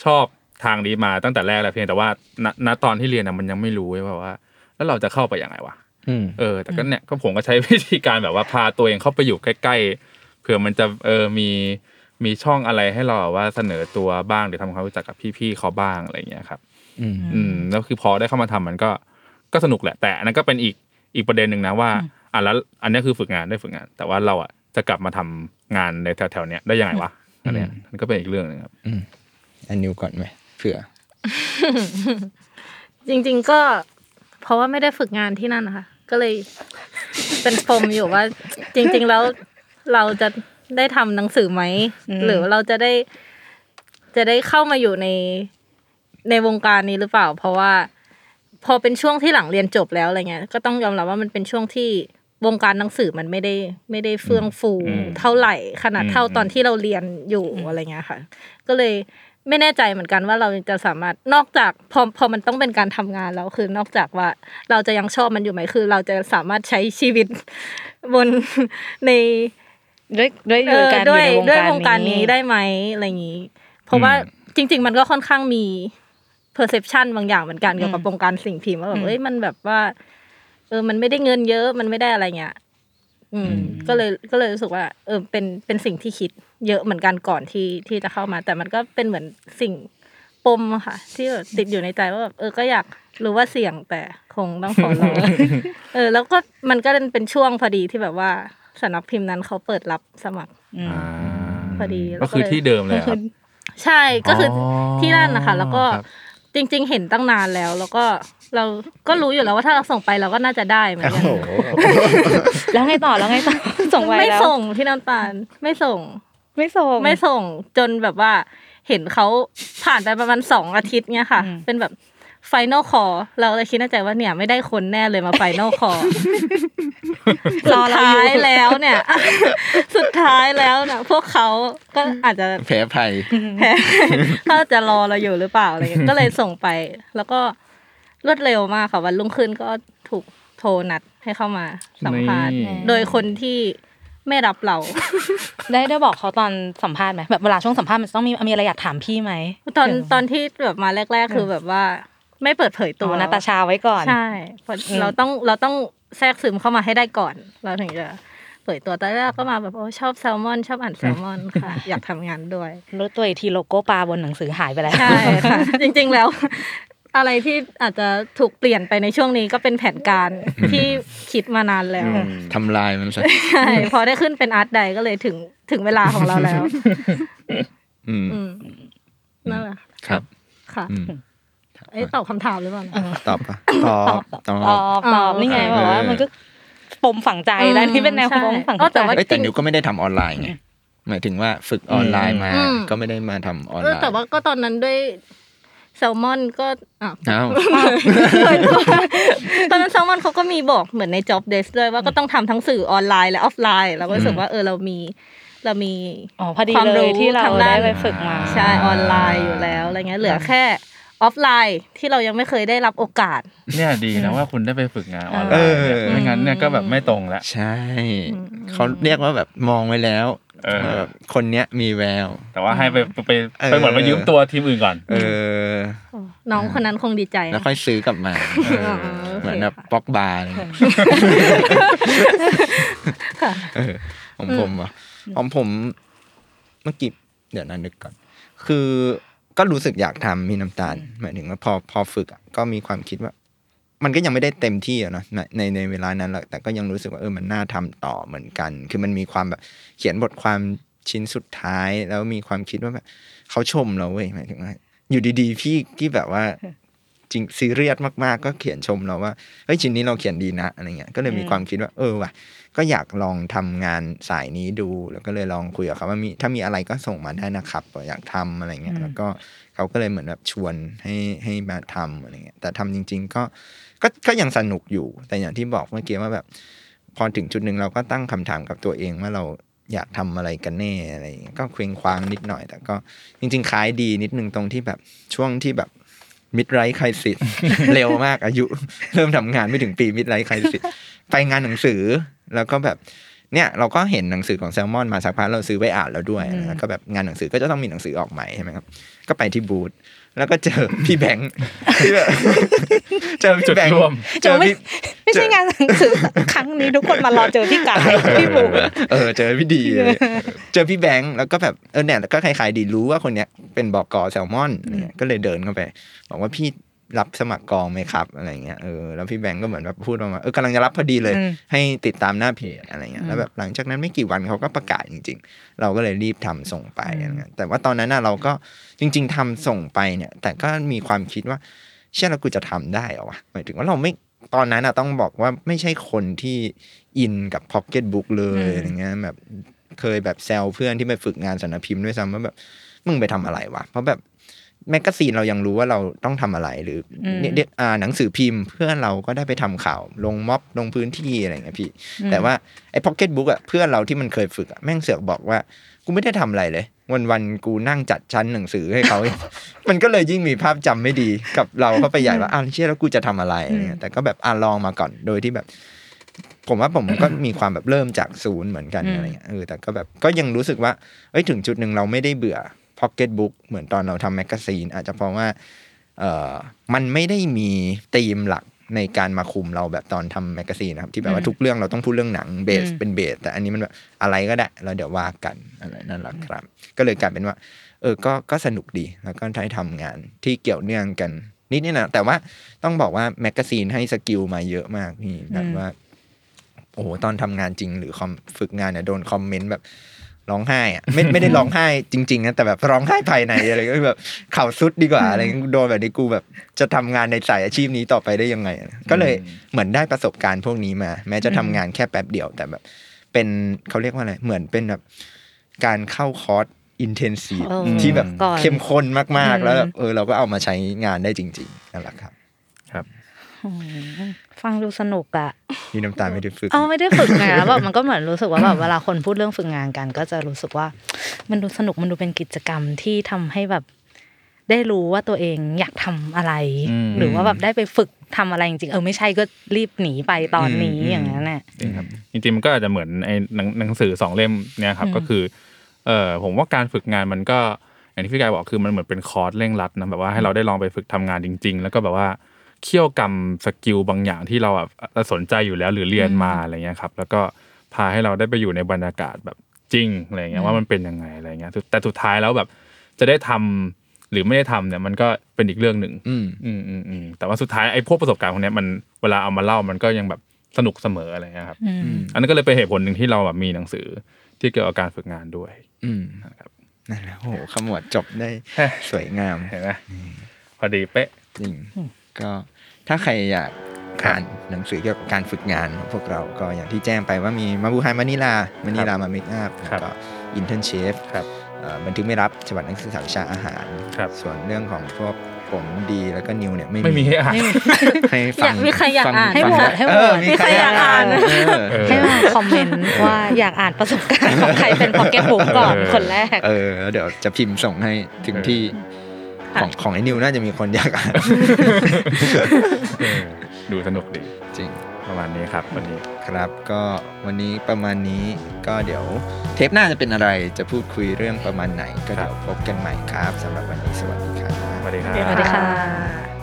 ชอบทางนี้มาตั้งแต่แรกแล้วเพียงแต่ว่าณณตอนที่เรียนน่ะมันยังไม่รู้เว้ยว่าว่า แล้วเราจะเข้าไปยังไงวะอืมเออ แต่ก็เนี่ยก็ผมก็ใช้วิธีการแบบว่าพาตัวเองเข้าไปอยู่ใกล้ๆ เผื่อมันจะเออมีมีช่องอะไรให้เราแบบว่าเสนอตัวบ้างหรือทำความรู้จักกับพี่ๆเขาบ้างอะไรอย่างเงี้ยครับอืมอืมแล้วคือพอได้เข้ามาทำมันก็ก็สนุกแหละ แต่อันนั้นก็เป็นอีกอีกประเด็นหนึ่งนะว่าอะแล้วอันนี้คือฝึกงานได้ฝึกงาน แต่ว่าเราอะจะกลับมาทำงานในแถวๆเนี้ยได้ยังไงวะอันเนี้ยมันก็เป็นอีกเรื่องหนึงครับอันนิวก่อนไหมเผื่อ จริง ๆ ก็ เพราะว่าไม่ได้ฝึกงานที่นั่นนะคะก็เลยเป็นปมอยู่ว่า จริง ๆ แล้ว เราจะได้ทำหนังสือไหม หรือว่าเราจะได้ จะได้เข้ามาอยู่ในในวงการนี้หรือเปล่า เพราะว่า พอเป็นช่วงที่หลังเรียนจบแล้วอะไรเงี้ย ก็ต้องยอมรับว่ามันเป็นช่วงที่วงการหนังสือมันไม่ได้ไม่ได้เฟื่องฟูเท่าไหร่ขนาดเท่าตอนที่เราเรียนอยู่อะไรเงี้ยค่ะ ก็เลยไม่แน่ใจเหมือนกันว่าเราจะสามารถนอกจากพอพอมันต้องเป็นการทำงานแล้วคือนอกจากว่า เราจะยังชอบมันอยู่ไหมคือ เราจะสามารถใช้ชีวิตบนใน ด้วยด้วยอยู่กันด้วยอยู่ด้วยในวงการนี้ได้ไหมอะไรอย่างนี้ เพราะว่าจริง ๆ มันก็ค่อนข้างมี perception บางอย่างเหมือนกันเกี่ยวกับวงการสิ่งพิมพ์ว่าแบบเอ้ยมันแบบว่า เออมันไม่ได้เงินเยอะมันไม่ได้อะไรเงี้ยอืม ก็เลยก็เลยรู้สึกว่า เออเป็นเป็นสิ่งที่คิด เยอะเหมือนกันก่อนที่ที่จะเข้ามา แต่มันก็เป็นเหมือนสิ่งปมอะค่ะ ที่แบบติดอยู่ในใจว่าแบบเออก็อยากรู้ว่าเสี่ยงแต่คงต้องขอรอเออ แล้วก็มันก็เป็นช่วงพอดีที่แบบว่า สำนักพิมพ์นั้นเขาเปิดรับสมัครอืมอ่าพอดีแล้วก็ก็คือที่เดิมเลยครับใช่ก็คือออที่นั่นนะคะ แล้วก็ครับจริง ๆ เห็นตั้งนานแล้ว แล้วก็เราก็รู้อยู่แล้วว่าถ้าเราส่งไปเราก็น่าจะได้เหมือนโอ้กันโหแล้วไงต่อแล้วไงต่อส่งไว้ไม่แล้วส่งพี่น้ำตาลไม่ส่ง ไม่ส่งไม่ส่งจนแบบว่า เห็นเขาผ่านไปประมาณสองอาทิตย์เนี่ยค่ะอืมเป็นแบบ final call เราเลยคิดในใจว่าเนี่ยไม่ได้คนแน่เลยมา final call รอเราอยู่สุดท้ายแล้วเนี่ย สุดท้ายแล้วนะพวกเขาก็อาจจะแพ้ภัยแพ้เขาจะรอเราอยู่หรือเปล่าอะไรเงี้ยก็เลยส่งไป แล้วก็รวดเร็วมากค่ะวันรุ่งขึ้นก็ถูกโทรนัดให้เข้ามาสัมภาษณ์นี่โดยคนที่ไม่รับเรา ได้ได้บอกเขาตอนสัมภาษณ์ไหมแบบเวลาช่วงสัมภาษณ์มันจะต้องมีมีอะไรอยากถามพี่ไหมตอนตอนที่แบบมาแรก ๆ คือแบบว่า ไม่เปิดเผยตัตัววนาตาชาไว้ก่อนใช่เพราะอืมเราต้องเราต้องแทรกซึมเข้ามาให้ได้ก่อน เราถึงจะเผยตัวตอนแรกก็มาแบบโอ้ชอบแซลมอน ชอบอ่านแซลมอนค่ะ อยากทำงานด้วยรู้ตัวอีกทีโลโก้ปลาบนหนังสือหายไปแล้วใช่ค่ะจริง ๆแล้ว อะไรที่อาจจะถูกเปลี่ยนไปในช่วงนี้ก็เป็นแผนการที่คิดมานานแล้วทำลายมันซะใช่พอได้ขึ้นเป็นอาร์ตไดก็เลยถึงถึงเวลาของเราแล้ว อืมอืมนั่นแหละครับค่ะ อืมเอ้ยตอบคำถามหรือเปล่าตอบปะตอบตอบตอบตอบนี่ไงเออบอกว่ามันก็ปมฝังใจแล้วนี่เป็นแนวใช่ปมฝังก็ใจแต่ว่าเอ้ยแต่นิวก็ไม่ได้ทำออนไลน์ไงหมายถึงว่าฝึกออนไลน์มาอืมก็ไม่ได้มาทำออนไลน์เออแต่ว่าก็ตอนนั้นด้วยแซลมอนก็อะอ้าวตอนนั้นแซลมอนเขาก็มีบอกเหมือนใน job desc ด้วยว่าก็ต้องทำทั้งสื่อออนไลน์และออฟไลน์เราก็รู้สึกว่าเออเรามีเรามีอ๋อพอดีเลยความเลรู้ทางด้านที่เราได้ไปฝึกมาใช่ออนไลน์อยู่แล้วอะไรเงี้ยเหลือแค่ ออฟไลน์ที่เรายังไม่เคยได้รับโอกาส เนี่ยดีนะว่าคุณได้ไปฝึกงานออนไลน์เออเนี่ยไม่งั้นเนี่ยก็แบบไม่ตรงละใช่เขาเรียกว่าแบบมองไว้แล้วเออว่าแบบคนเนี้ยมีแวว แต่ว่าให้ไปไปเออไปเหมือนมายืมตัวทีมอื่นก่อน เออ น้องคนนั้นคงดีใจ แล้วค่อยซื้อกลับมาอ๋อโอเคเหมือนแบบค่ะบล็อกบาร์อะไรเงี้ยค่ะเออของผมเหรอะของผมเมื่อกี้เดี๋ยวนั้นนึกก่อน คือ ก็รู้สึกอยากทำมีน้ำตาล หมายถึงว่าพอพอฝึกอะก็มีความคิดว่า มันก็ยังไม่ได้เต็มที่อะเนอะในในในเวลานั้นแหละแต่ก็ยังรู้สึกว่าเออมันน่าทำต่อเหมือนกัน คือมันมีความแบบเขียนบทความชิ้นสุดท้าย แล้วมีความคิดว่าแบบเขาชมเราเว้ยหมายถึงว่าอยู่ดีๆ พี่ที่แบบว่าจริงซีเรียสมากๆ ก็เขียนชมเราว่าเฮ้ยชิ้นนี้เราเขียนดีนะอะไรเงี้ยก็เลยมีความคิดว่าเออว่ะ ก็อยากลองทำงานสายนี้ดู แล้วก็เลยลองคุยกับเขาว่ามีถ้ามีอะไรก็ส่งมาได้นะครับ อยากทำอะไรเงี้ยแล้วก็เขาก็เลยเหมือนแบบชวนให้ให้มาทำอะไรเงี้ยแต่ทำจริง ๆ ก็ก็ก็ยังสนุกอยู่ แต่อย่างที่บอกเมื่อกี้ว่าแบบ พอถึงจุดหนึ่งเราก็ตั้งคำถามกับตัวเองว่าเราอยากทำอะไรกันแน่อะไรอย่างเงี้ยก็เคว้งคว้างนิดหน่อย แต่ก็จริง ๆ คล้ายดีนิดนึงตรงที่แบบช่วงที่แบบมิดไรใครสิทธิ์เร็วมากอายุ เริ่มทำงานไม่ถึงปีมิดไรใครสิทธิ์ไปงานหนังสือ แล้วก็แบบเนี่ยเราก็เห็นหนังสือของแซลมอนมาสักพักเราซื้อไปอ่านแล้วด้วยแล้วก็แบบงานหนังสือก็จะต้องมีหนังสือออกใหม่ใช่ไหมครับ ก็ไปที่บูธแล้วก็เจอพี่แบงค์ที่แบบเจอพี่แบงค์จุดร่วมเจอพี่ไม่ใช่งานหนังสือครั้งนี้ทุกคนมารอเจอพี่กายพี่บุ๋มเออเจอพี่ดีเลยเจอพี่แบงค์แล้วก็แบบเออเนี่ยก็คล้ายๆดีรู้ว่าคนเนี้ยเป็นบอกกอแซลมอนอะไรเงี้ยก็เลยเดินเข้าไป บอกว่าพี่ รับสมัครกองไหมครับอะไรเงี้ยเออแล้วพี่แบงค์ก็เหมือนแบบพูดออกมาเออกำลังจะรับพอดีเลยอืมให้ติดตามหน้าเพจอะไรเงี้ยแล้วแบบหลังจากนั้นไม่กี่วันเขาก็ประกาศจริง ๆ เราก็เลยรีบทำส่งไปอะไรเงี้ยแต่ว่าตอนนั้นน่ะเราก็จริง ๆทำส่งไปเนี่ย แต่ก็มีความคิดว่า เชี่ยแล้วกูจะทำได้เหรอวะหมายถึงว่าเราไม่ตอนนั้นอะต้องบอกว่าไม่ใช่คนที่อินกับพ็อกเก็ตบุ๊กเลยอะไรเงี้ยแบบเคยแบบแซวเพื่อนที่ไปฝึกงานสำนักพิมพ์ด้วยซ้ำว่าแบบมึงไปทำอะไรวะเพราะแบบ แมกกาซีนเรายังรู้ว่าเราต้องทำอะไรหรืออมเนี่ยเนี่ยอ่าหนังสือพิมพ์เพื่อนเราก็ได้ไปทำข่าว ลงม็อบลงพื้นที่อะไรอย่างเงี้ยพี่ แต่ว่าไอ้พ็อกเก็ตบุ๊กอะเพื่อนเราที่มันเคยฝึกอะแม่งเสือกบอกว่ากูไม่ได้ทำอะไรเลย วันวันๆกูนั่งจัดชั้นหนังสือให้เขา มันก็เลยยิ่งมีภาพจำไม่ดีกับเราเข้าไปใหญ่ว่าอ้าวเชี่ยแล้วกูจะทำอะไรอะไรเงี้ยแต่ก็แบบอ่าลองมาก่อนโดยที่แบบ ผมว่าผมก็มีความแบบเริ่มจากศูนย์เหมือนกันอืมอะไรเงี้ยเออแต่ก็แบบก็ยังรู้สึกว่าเอ้ยถึงจุดหนึ่งเราไม่ได้เบื่อ พ็อกเก็ตบุ๊กเหมือนตอนเราทำแมกกาซีนอาจจะเพราะว่าเออมันไม่ได้มีธีมหลักในการมาคุมเราแบบตอนทำแมกกาซีนนะครับ ที่แบบว่าทุกเรื่องเราต้องพูดเรื่องหนัง base อืมเป็น base แต่อันนี้มันแบบอะไรก็ได้เราเดี๋ยวว่ากันอะไรนั่นแหละครับ ก็เลยกลายเป็นว่า เออก็ก็สนุกดีแล้วก็ได้ทำงานที่เกี่ยวเนื่องกันนิดนี่นะแต่ว่าต้องบอกว่าแมกกาซีนให้ skill มาเยอะมากนี่แบบว่า โอ้โหตอนทำงานจริงหรือตอนฝึกงานเนี่ยโดนคอมเมนต์แบบ ร้องไห้อะไม่ไม่ได้ร้องไห้จริงๆนะแต่แบบร้องไห้ภายในอะไรก็แบบเข่าทรุดดีกว่าอะไรเงี้ยโดนแบบนี้กูแบบจะทำงานในสายอาชีพนี้ต่อไปได้ยังไง ก็เลยเหมือนได้ประสบการณ์พวกนี้มา แม้จะทำงานแค่แป๊บเดียว แต่แบบ เป็นเขาเรียกว่าอะไรเหมือนเป็นแบบการเข้าคอร์ส intensive เออที่แบบก่อนเข้มข้นมากอืมๆแล้วแบบเออเราก็เอามาใช้งานได้จริงๆนั่นแหละครับ ครับอืม ฟังดูสนุกอะนี่น้ำตาลไม่ได้ฝึก เอาไม่ได้ฝึกงานแบบมันก็เหมือนรู้สึกว่าแบบเวลาคนพูดเรื่องฝึกงานกัน ก็จะรู้สึกว่า มันดูสนุกมันดูเป็นกิจกรรมที่ทำให้แบบ ได้รู้ว่าตัวเองอยากทำอะไรอืมหรือว่าแบบได้ไปฝึกทำอะไรจริงๆเออไม่ใช่ก็รีบหนีไปตอนนี้อืมอย่างนั้นแหละจริงครับจริงๆมันก็อาจจะเหมือนไอ้หนังหนังสือสองเล่มเนี่ยครับอืมก็คือเออผมว่าการฝึกงานมันก็อย่างที่พี่กายบอกคือมันเหมือนเป็นคอร์สเร่งรัดนะแบบว่าให้เราได้ลองไปฝึกทำงานจริง ๆ แล้วก็แบบว่า เคี่ยวกรรมสกิลบางอย่างที่เราแบบสนใจอยู่แล้วหรือเรียนมาอะไรเงี้ยครับ แล้วก็พาให้เราได้ไปอยู่ในบรรยากาศแบบจริงอะไรเงี้ยว่ามันเป็นยังไงอะไรเงี้ยแต่สุดท้ายแล้วแบบจะได้ทำหรือไม่ได้ทำเนี่ยมันก็เป็นอีกเรื่องหนึ่งอืมอืมอืมอืมแต่ว่าสุดท้ายไอ้พวกประสบการณ์พวกเนี้ยมันเวลาเอามาเล่ามันก็ยังแบบสนุกเสมออะไรเงี้ยครับอืมอันนั้นก็เลยเป็นเหตุผลหนึ่งที่เราแบบมีหนังสือที่เกี่ยวกับการฝึกงานด้วย อืมนะครับนั่นแหละโอ้โหขมวดจบได้ฮะสวยงามเห็นไหมพอดีเป๊ะจริง ก็ถ้าใครอยากอ่านหนังสือเกี่ยวกับการฝึกงานของพวกเราก็อย่างที่แจ้งไปว่ามีมาบูไฮมานิลามานิลามาเมคอัพครัแล้วบก็อินเทอร์เชฟครับบันทึกไม่รับฉบับนักศึกษาวิชาอาหารครับส่วนเรื่องของพวกผมดีแล้วก็นิวเนี่ยไม่ไม่มีให้อ่านให้ฟังอยากมีใครอยากฟังอ่านให้ฟังโหวตให้โหวตเออมีใครอยากอ่านเออเออให้มาคอมเมนต์ว่าอยากอ่านประสบการณ์ของใครเป็นพ็อกเก็ตบุ๊กก่อนเออคนแรกเออแล้วเดี๋ยวจะพิมพ์ส่งให้ถึงที่ ของของไอ้นิวน่าจะมีคนอยากอ่านเออดูสนุกดีจริงประมาณนี้ครับวันนี้ครับก็วันนี้ประมาณนี้ก็เดี๋ยวเทปหน้าจะเป็นอะไรจะพูดคุยเรื่องประมาณไหน ก็เดี๋ยวพบกันใหม่ครับสำหรับวันนี้สวัสดีครับสวัสดีครับสวัสดีค่ะ